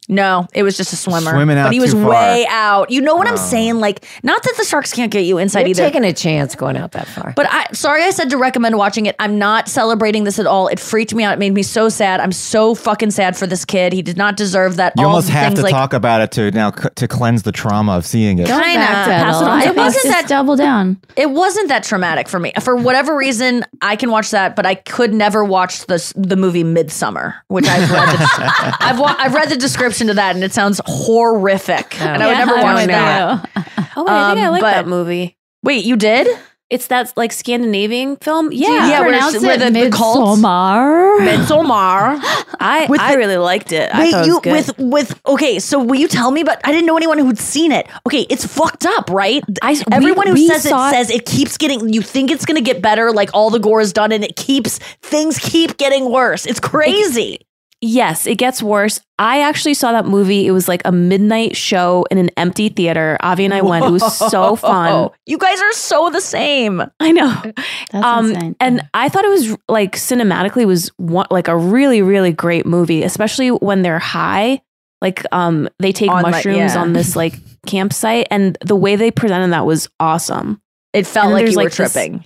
No, it was just a swimmer. Swimming out but he was too far. way out. You know what I'm Oh. saying? Like, not that the sharks can't get you inside You're either. taking a chance going out that far. But I sorry I said to recommend watching it. I'm not celebrating this at all. It freaked me out. It made me so sad. I'm so fucking sad for this kid. He did not deserve that. You all almost the have things to like, talk about it to now c- to cleanse the trauma of seeing it. Kinda. Pass it on Edel. to I It wasn't that- double down. It wasn't that traumatic for me. For whatever reason, I can watch that, but I could never watch the the movie Midsommar, which I've read. The, [laughs] I've wa- I've read the description to that, and it sounds horrific, and I would Yeah, never watch that. know. Oh, wait, I think I Um, like but- that movie. Wait, you did? It's that like Scandinavian film. Yeah, Yeah, where Pronounce it's- where it the- the cults- Midsommar. Midsommar. I With I the- really liked it. I Wait, it you was good. with with okay. So will you tell me? But I didn't know anyone who'd seen it. Okay, it's fucked up, right? I- Everyone we- who we says it it- says it keeps getting. You think it's gonna get better, like all the gore is done, and it keeps things keep getting worse. It's crazy. Yes, it gets worse. I actually saw that movie. It was like a midnight show in an empty theater. Avi and I went. It was so fun. You guys are so the same. I know. [laughs] That's um, insane. and I thought it was like cinematically was one, like a really really great movie, especially when they're high. Like um, they take On, like, mushrooms yeah. on this like campsite, and the way they presented that was awesome. It felt And like there's, you were like, this- tripping.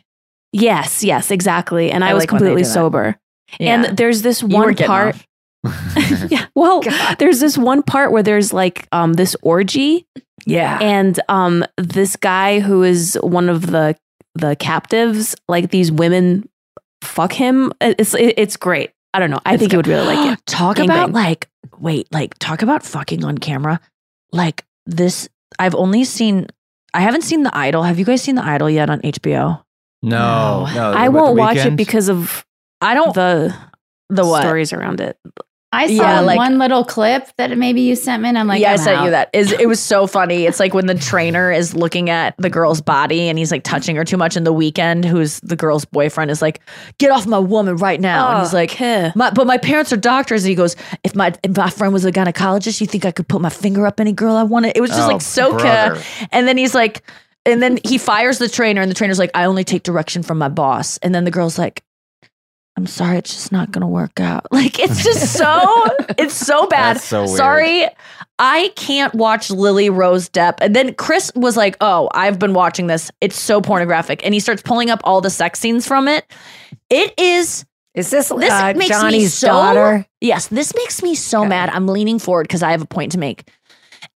Yes, yes, exactly. And I, I was like completely sober. Yeah. And there's this one part. off. [laughs] yeah. Well, there's this one part where there's like um this orgy Yeah. and um this guy who is one of the the captives, like these women fuck him. It's it, it's great. I don't know. I think you would really like it. [gasps] talk Gang about bang. like wait, like talk about fucking on camera. Like this I've only seen I haven't seen The Idol. Have you guys seen The Idol yet on HBO? No, no. I won't watch it because of I don't the the what? stories around it. I saw Yeah, like- one little clip that maybe you sent me, and I'm like, yeah, I I'm sent out. you that. Is it was so funny. It's like when the trainer is looking at the girl's body and he's like touching her too much. And the Weeknd, who's the girl's boyfriend, is like, "Get off my woman right now!" and he's Oh, like, my, "But my parents are doctors." And he goes, "If my if my friend was a gynecologist, you think I could put my finger up any girl I wanted?" It was just Oh, like so brother. And then he's like, and then he fires the trainer, and the trainer's like, "I only take direction from my boss." And then the girl's like. I'm sorry, it's just not gonna work out. [laughs] Like it's just so it's so [laughs] bad. That's so weird. Sorry, I can't watch Lily Rose Depp. And then Chris was like, "Oh, I've been watching this. It's so pornographic." And he starts pulling up all the sex scenes from it. It is Is this, this uh, makes me Johnny's so daughter? Yes, this makes me so mad. I'm leaning forward because I have a point to make.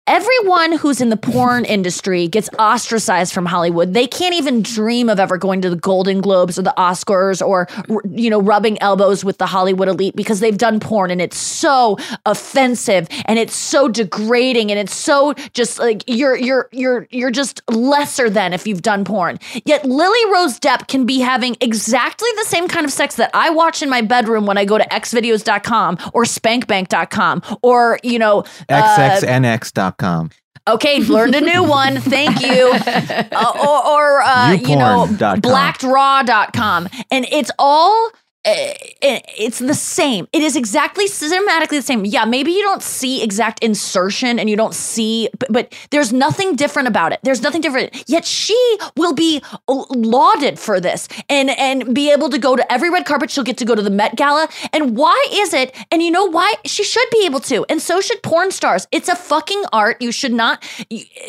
Everyone who's in the porn [laughs] industry gets ostracized from Hollywood. They can't even dream of ever going to the Golden Globes or the Oscars or you know rubbing elbows with the Hollywood elite because they've done porn and it's so offensive and it's so degrading and it's so just like you're you're you're you're just lesser than if you've done porn. Yet Lily Rose Depp can be having exactly the same kind of sex that I watch in my bedroom when I go to xvideos.com or spankbank.com or you know uh, Okay, learned a new one. Thank you. [laughs] Uh, or or uh, you know, blackedraw.com. And it's all Eh, eh, it's the same. It is exactly cinematically the same. Yeah, maybe you don't see exact insertion and you don't see, but, but there's nothing different about it. There's nothing different. Yet she will be uh, lauded for this and and be able to go to every red carpet. She'll get to go to the Met Gala. And why is it? And you know why? She should be able to. And so should porn stars. It's a fucking art. You should not.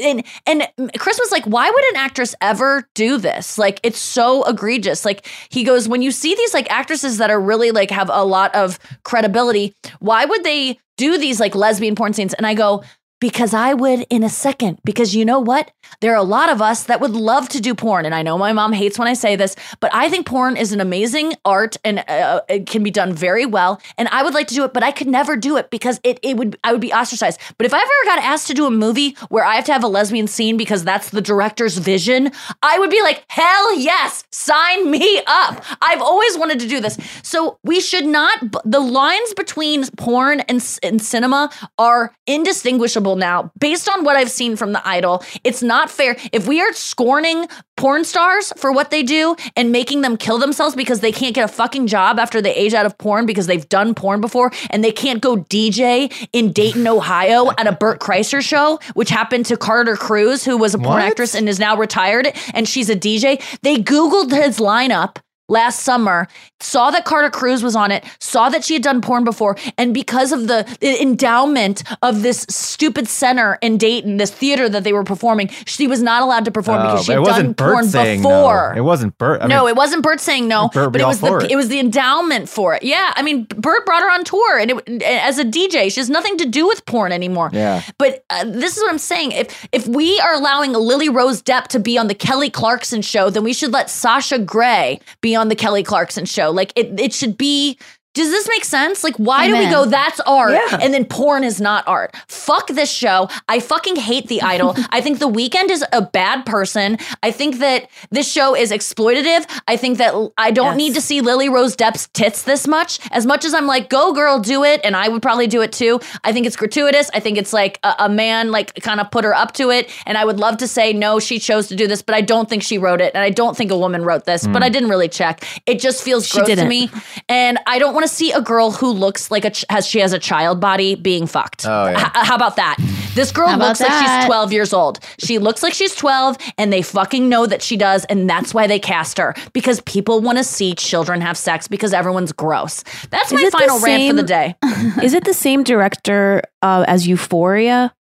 And and Chris was like, why would an actress ever do this? Like, it's so egregious. Like he goes, when you see these like actresses that are really like have a lot of credibility, why would they do these like lesbian porn scenes? And I go, because I would in a second. Because you know what? There are a lot of us that would love to do porn. And I know my mom hates when I say this, but I think porn is an amazing art and uh, it can be done very well. And I would like to do it, but I could never do it because it, it would, I would be ostracized. But if I ever got asked to do a movie where I have to have a lesbian scene because that's the director's vision, I would be like, hell yes, sign me up. I've always wanted to do this. So we should not, the lines between porn and, and cinema are indistinguishable now. Based on what I've seen from The Idol, it's not fair. If we are scorning porn stars for what they do and making them kill themselves because they can't get a fucking job after they age out of porn because they've done porn before and they can't go DJ in Dayton, [laughs] Ohio at a Bert Kreischer show, which happened to Carter Cruz, who was a porn What? actress and is now retired and she's a DJ. They Googled his lineup last summer, saw that Carter Cruz was on it, saw that she had done porn before, and because of the endowment of this stupid center in Dayton, this theater that they were performing, she was not allowed to perform Oh, because she had done Bert porn before. no. It wasn't Bert. I no, mean, it wasn't Bert saying no, Bert but it was the it. it was the endowment for it. Yeah, I mean, Bert brought her on tour, and it, as a DJ, she has nothing to do with porn anymore. Yeah. But uh, this is what I'm saying. If if we are allowing Lily Rose Depp to be on the Kelly Clarkson show, then we should let Sasha Grey be on the Kelly Clarkson show. Like it, it should be. Does this make sense? Like, why do we go, that's art, Yeah. and then porn is not art? Fuck this show. I fucking hate The Idol. [laughs] I think The Weeknd is a bad person. I think that this show is exploitative. I think that I don't Yes. need to see Lily Rose Depp's tits this much. As much as I'm like, go girl, do it, and I would probably do it too. I think it's gratuitous. I think it's like a, a man like kind of put her up to it, and I would love to say no, she chose to do this, but I don't think she wrote it, and I don't think a woman wrote this, but hmm. I didn't really check. It just feels She gross to didn't. me, and I don't want to see a girl who looks like a ch- has she has a child body being fucked. Oh, yeah. H- how about that? This girl How about looks like she's 12 years old. She looks like she's 12 and they fucking know that she does and that's why they cast her because people want to see children have sex because everyone's gross. That's Is my it the final rant for the day. [laughs] Is it the same director uh, as Euphoria?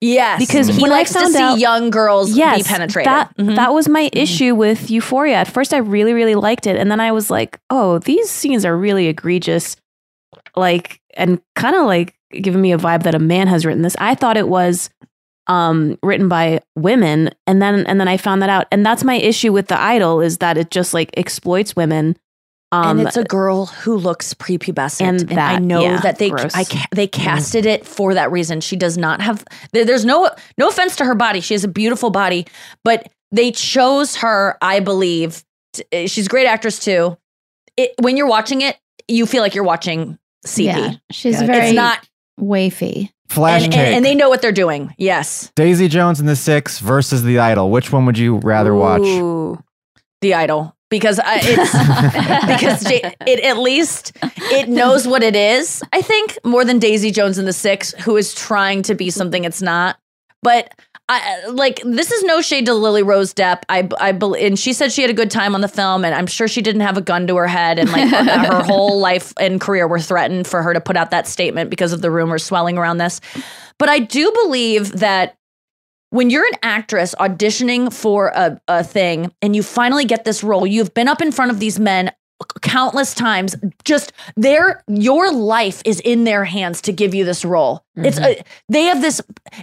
Yes, Because he when I likes to found see young girls Yes, be penetrated. That Mhm. that was my issue with Euphoria. At first, I really really liked it, and then I was like, oh, these scenes are really egregious, like and kind of like giving me a vibe that a man has written this. I thought it was um written by women and then and then I found that out and that's my issue with the idol is that it just like exploits women um and it's a girl who looks prepubescent, and and, I know yeah, that they gross. I ca- they casted it for that reason. She does not have. there- There's no no offense to her body. She has a beautiful body, but they chose her. I believe t- she's a great actress too. It, when you're watching it, you feel like you're watching CP. Yeah, she's Yeah. very It's not, wafy. Flash and, and, and they know what they're doing. Yes, Daisy Jones and the Six versus The Idol. Which one would you rather watch? The Idol because I, it's [laughs] because J- it at least it knows what it is. I think more than Daisy Jones and the Six, who is trying to be something it's not. But I like this is no shade to Lily Rose Depp. I I and she said she had a good time on the film, and I'm sure she didn't have a gun to her head, and like her [laughs] whole life and career were threatened for her to put out that statement because of the rumors swelling around this. But I do believe that when you're an actress auditioning for a, a thing and you finally get this role, you've been up in front of these men countless times. Just their your life is in their hands to give you this role. It's mm-hmm. a, they have this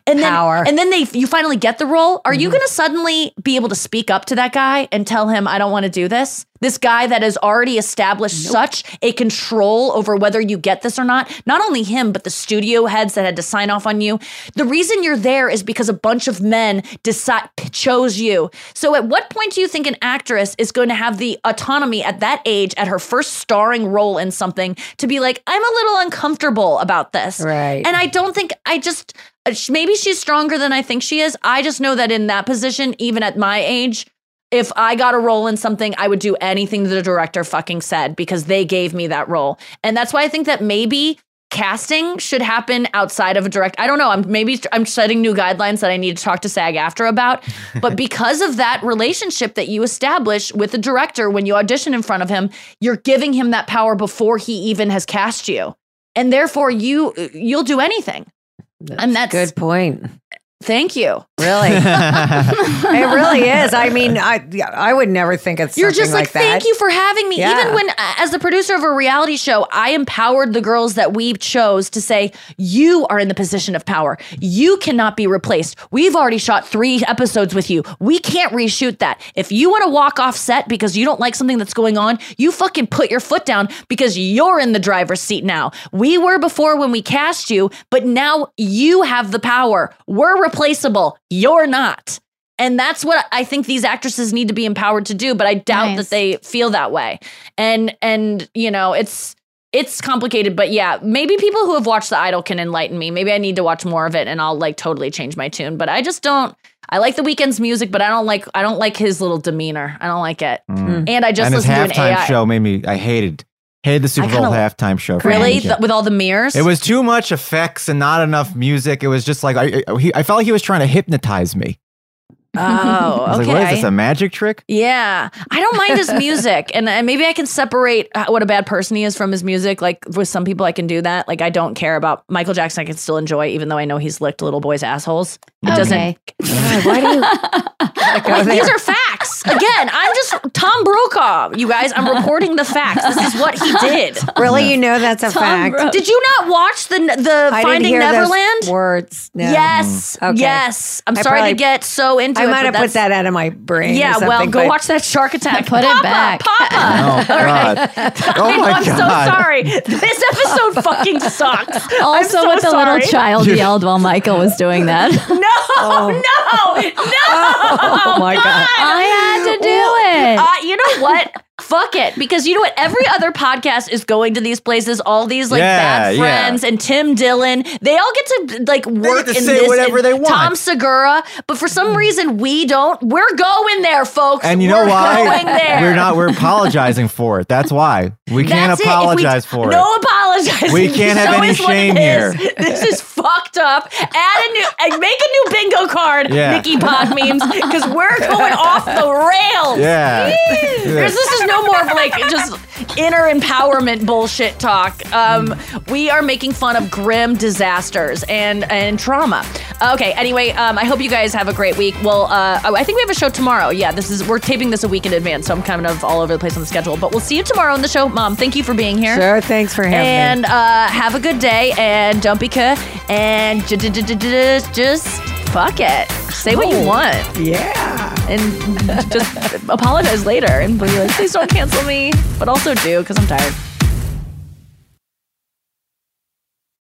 and then Power. and then they you finally get the role. Are you mm-hmm. going to suddenly be able to speak up to that guy and tell him I don't want to do this? This guy that has already established such a control over whether you get this or not. Not only him, but the studio heads that had to sign off on you. The reason you're there is because a bunch of men decide chose you. So at what point do you think an actress is going to have the autonomy at that age, at her first starring role in something, to be like, I'm a little uncomfortable about this. Right. And I don't think I just uh, maybe she's stronger than I think she is. I just know that in that position, even at my age, if I got a role in something, I would do anything the director fucking said because they gave me that role. And that's why I think that maybe casting should happen outside of a direct I don't know, I'm maybe I'm setting new guidelines that I need to talk to SAG-AFTRA about, [laughs] but because of that relationship that you establish with the director when you audition in front of him, you're giving him that power before he even has cast you. And therefore you you'll do anything. and that's Good point. Thank you. Really, [laughs] it really is. I mean, I I would never think it's You're just like, like that. thank you for having me. Yeah. Even when, uh, as the producer of a reality show, I empowered the girls that we chose to say, you are in the position of power. You cannot be replaced. We've already shot three episodes with you. We can't reshoot that. If you want to walk off set because you don't like something that's going on, you fucking put your foot down because you're in the driver's seat now. We were before when we cast you, but now you have the power. We're replaceable. You're not. And that's what I think these actresses need to be empowered to do, but I doubt Nice. that they feel that way. And and you know, it's it's complicated, but yeah, maybe people who have watched The Idol can enlighten me. Maybe I need to watch more of it and I'll like totally change my tune. But I just don't I like the Weeknd's music, but I don't like I don't like his little demeanor. I don't like it. Mm. And I just and his listened to an halftime AI. show made me. I hated hated the Super Bowl halftime show. for Really? Th- with all the mirrors? It was too much effects and not enough music. It was just like I, I, he, I felt like he was trying to hypnotize me. Oh, [laughs] I was okay. like, what is this? A magic trick? Yeah, I don't mind his music, and, and maybe I can separate uh, what a bad person he is from his music. Like with some people, I can do that. Like I don't care about Michael Jackson. I can still enjoy, even though I know he's licked little boys' assholes. It doesn't. Okay. [laughs] God, why do you? Go Like, uh, these are facts. Again, I'm just Tom Brokaw. You guys, I'm reporting the facts. This is what he [laughs] did. Really, you know that's a fact. Bro- Did you not watch the the I didn't Finding hear Neverland? those words. No. Yes, mm-hmm. Okay. yes. I'm I sorry probably- to get so into I it. might have put that out of my brain. or Yeah, well, go watch that Shark Attack. [laughs] Put it back. Papa. [laughs] Oh God! Oh I know, my I'm God! so sorry. This episode fucking sucks. I'm Also, so what the sorry. little child yelled while Michael was doing that. No, oh. no, no. Oh my god! I had to do it. Uh, you know [laughs] what? Fuck it. Because you know what? Every other podcast is going to these places, all these like Yeah, bad yeah. friends and Tim Dillon. They all get to like work to in say this. whatever and they want. Tom Segura. But for some reason, we don't. We're going there, folks. And you know We're why? Going there. We're not. We're apologizing for it. That's why we can't That's it. If we- apologize for it. No apologizing. We can't have any it shame here. [laughs] This is fucked up. Add a new, and make a new bingo card, Yeah. Mickey Pod memes, because we're going off the rails. Yeah. This is no more of like just inner empowerment bullshit talk. Um, we are making fun of grim disasters and and trauma. Okay. Anyway, um, I hope you guys have a great week. Well, uh, I think we have a show tomorrow. Yeah, this is we're taping this a week in advance, so I'm kind of all over the place on the schedule. But we'll see you tomorrow on the show, Mom. Thank you for being here. Sure, thanks for having And me. And uh, have a good day and don't be cuh and j- j- j- j- j- just fuck it. Say what you want Yeah. and just [laughs] apologize later and be like, please don't cancel me, but also do because I'm tired.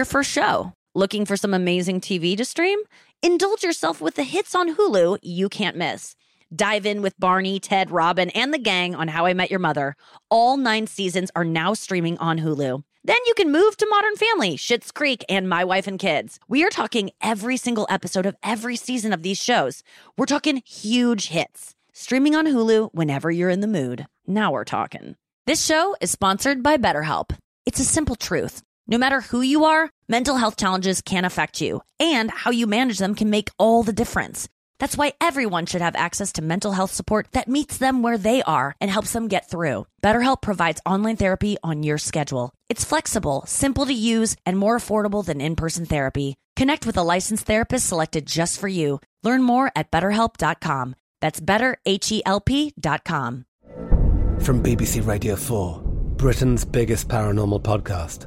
your first show. Looking for some amazing TV to stream? Indulge yourself with the hits on Hulu you can't miss. Dive in with Barney, Ted, Robin, and the gang on How I Met Your Mother. All nine seasons are now streaming on Hulu. Then you can move to Modern Family, Schitt's Creek, and My Wife and Kids. We are talking every single episode of every season of these shows. We're talking huge hits. Streaming on Hulu whenever you're in the mood. Now we're talking. This show is sponsored by BetterHelp. It's a simple truth. No matter who you are, mental health challenges can affect you, and how you manage them can make all the difference. That's why everyone should have access to mental health support that meets them where they are and helps them get through. BetterHelp provides online therapy on your schedule. It's flexible, simple to use, and more affordable than in person therapy. Connect with a licensed therapist selected just for you. Learn more at betterhelp.com. That's betterhelp.com. From BBC Radio 4, Britain's biggest paranormal podcast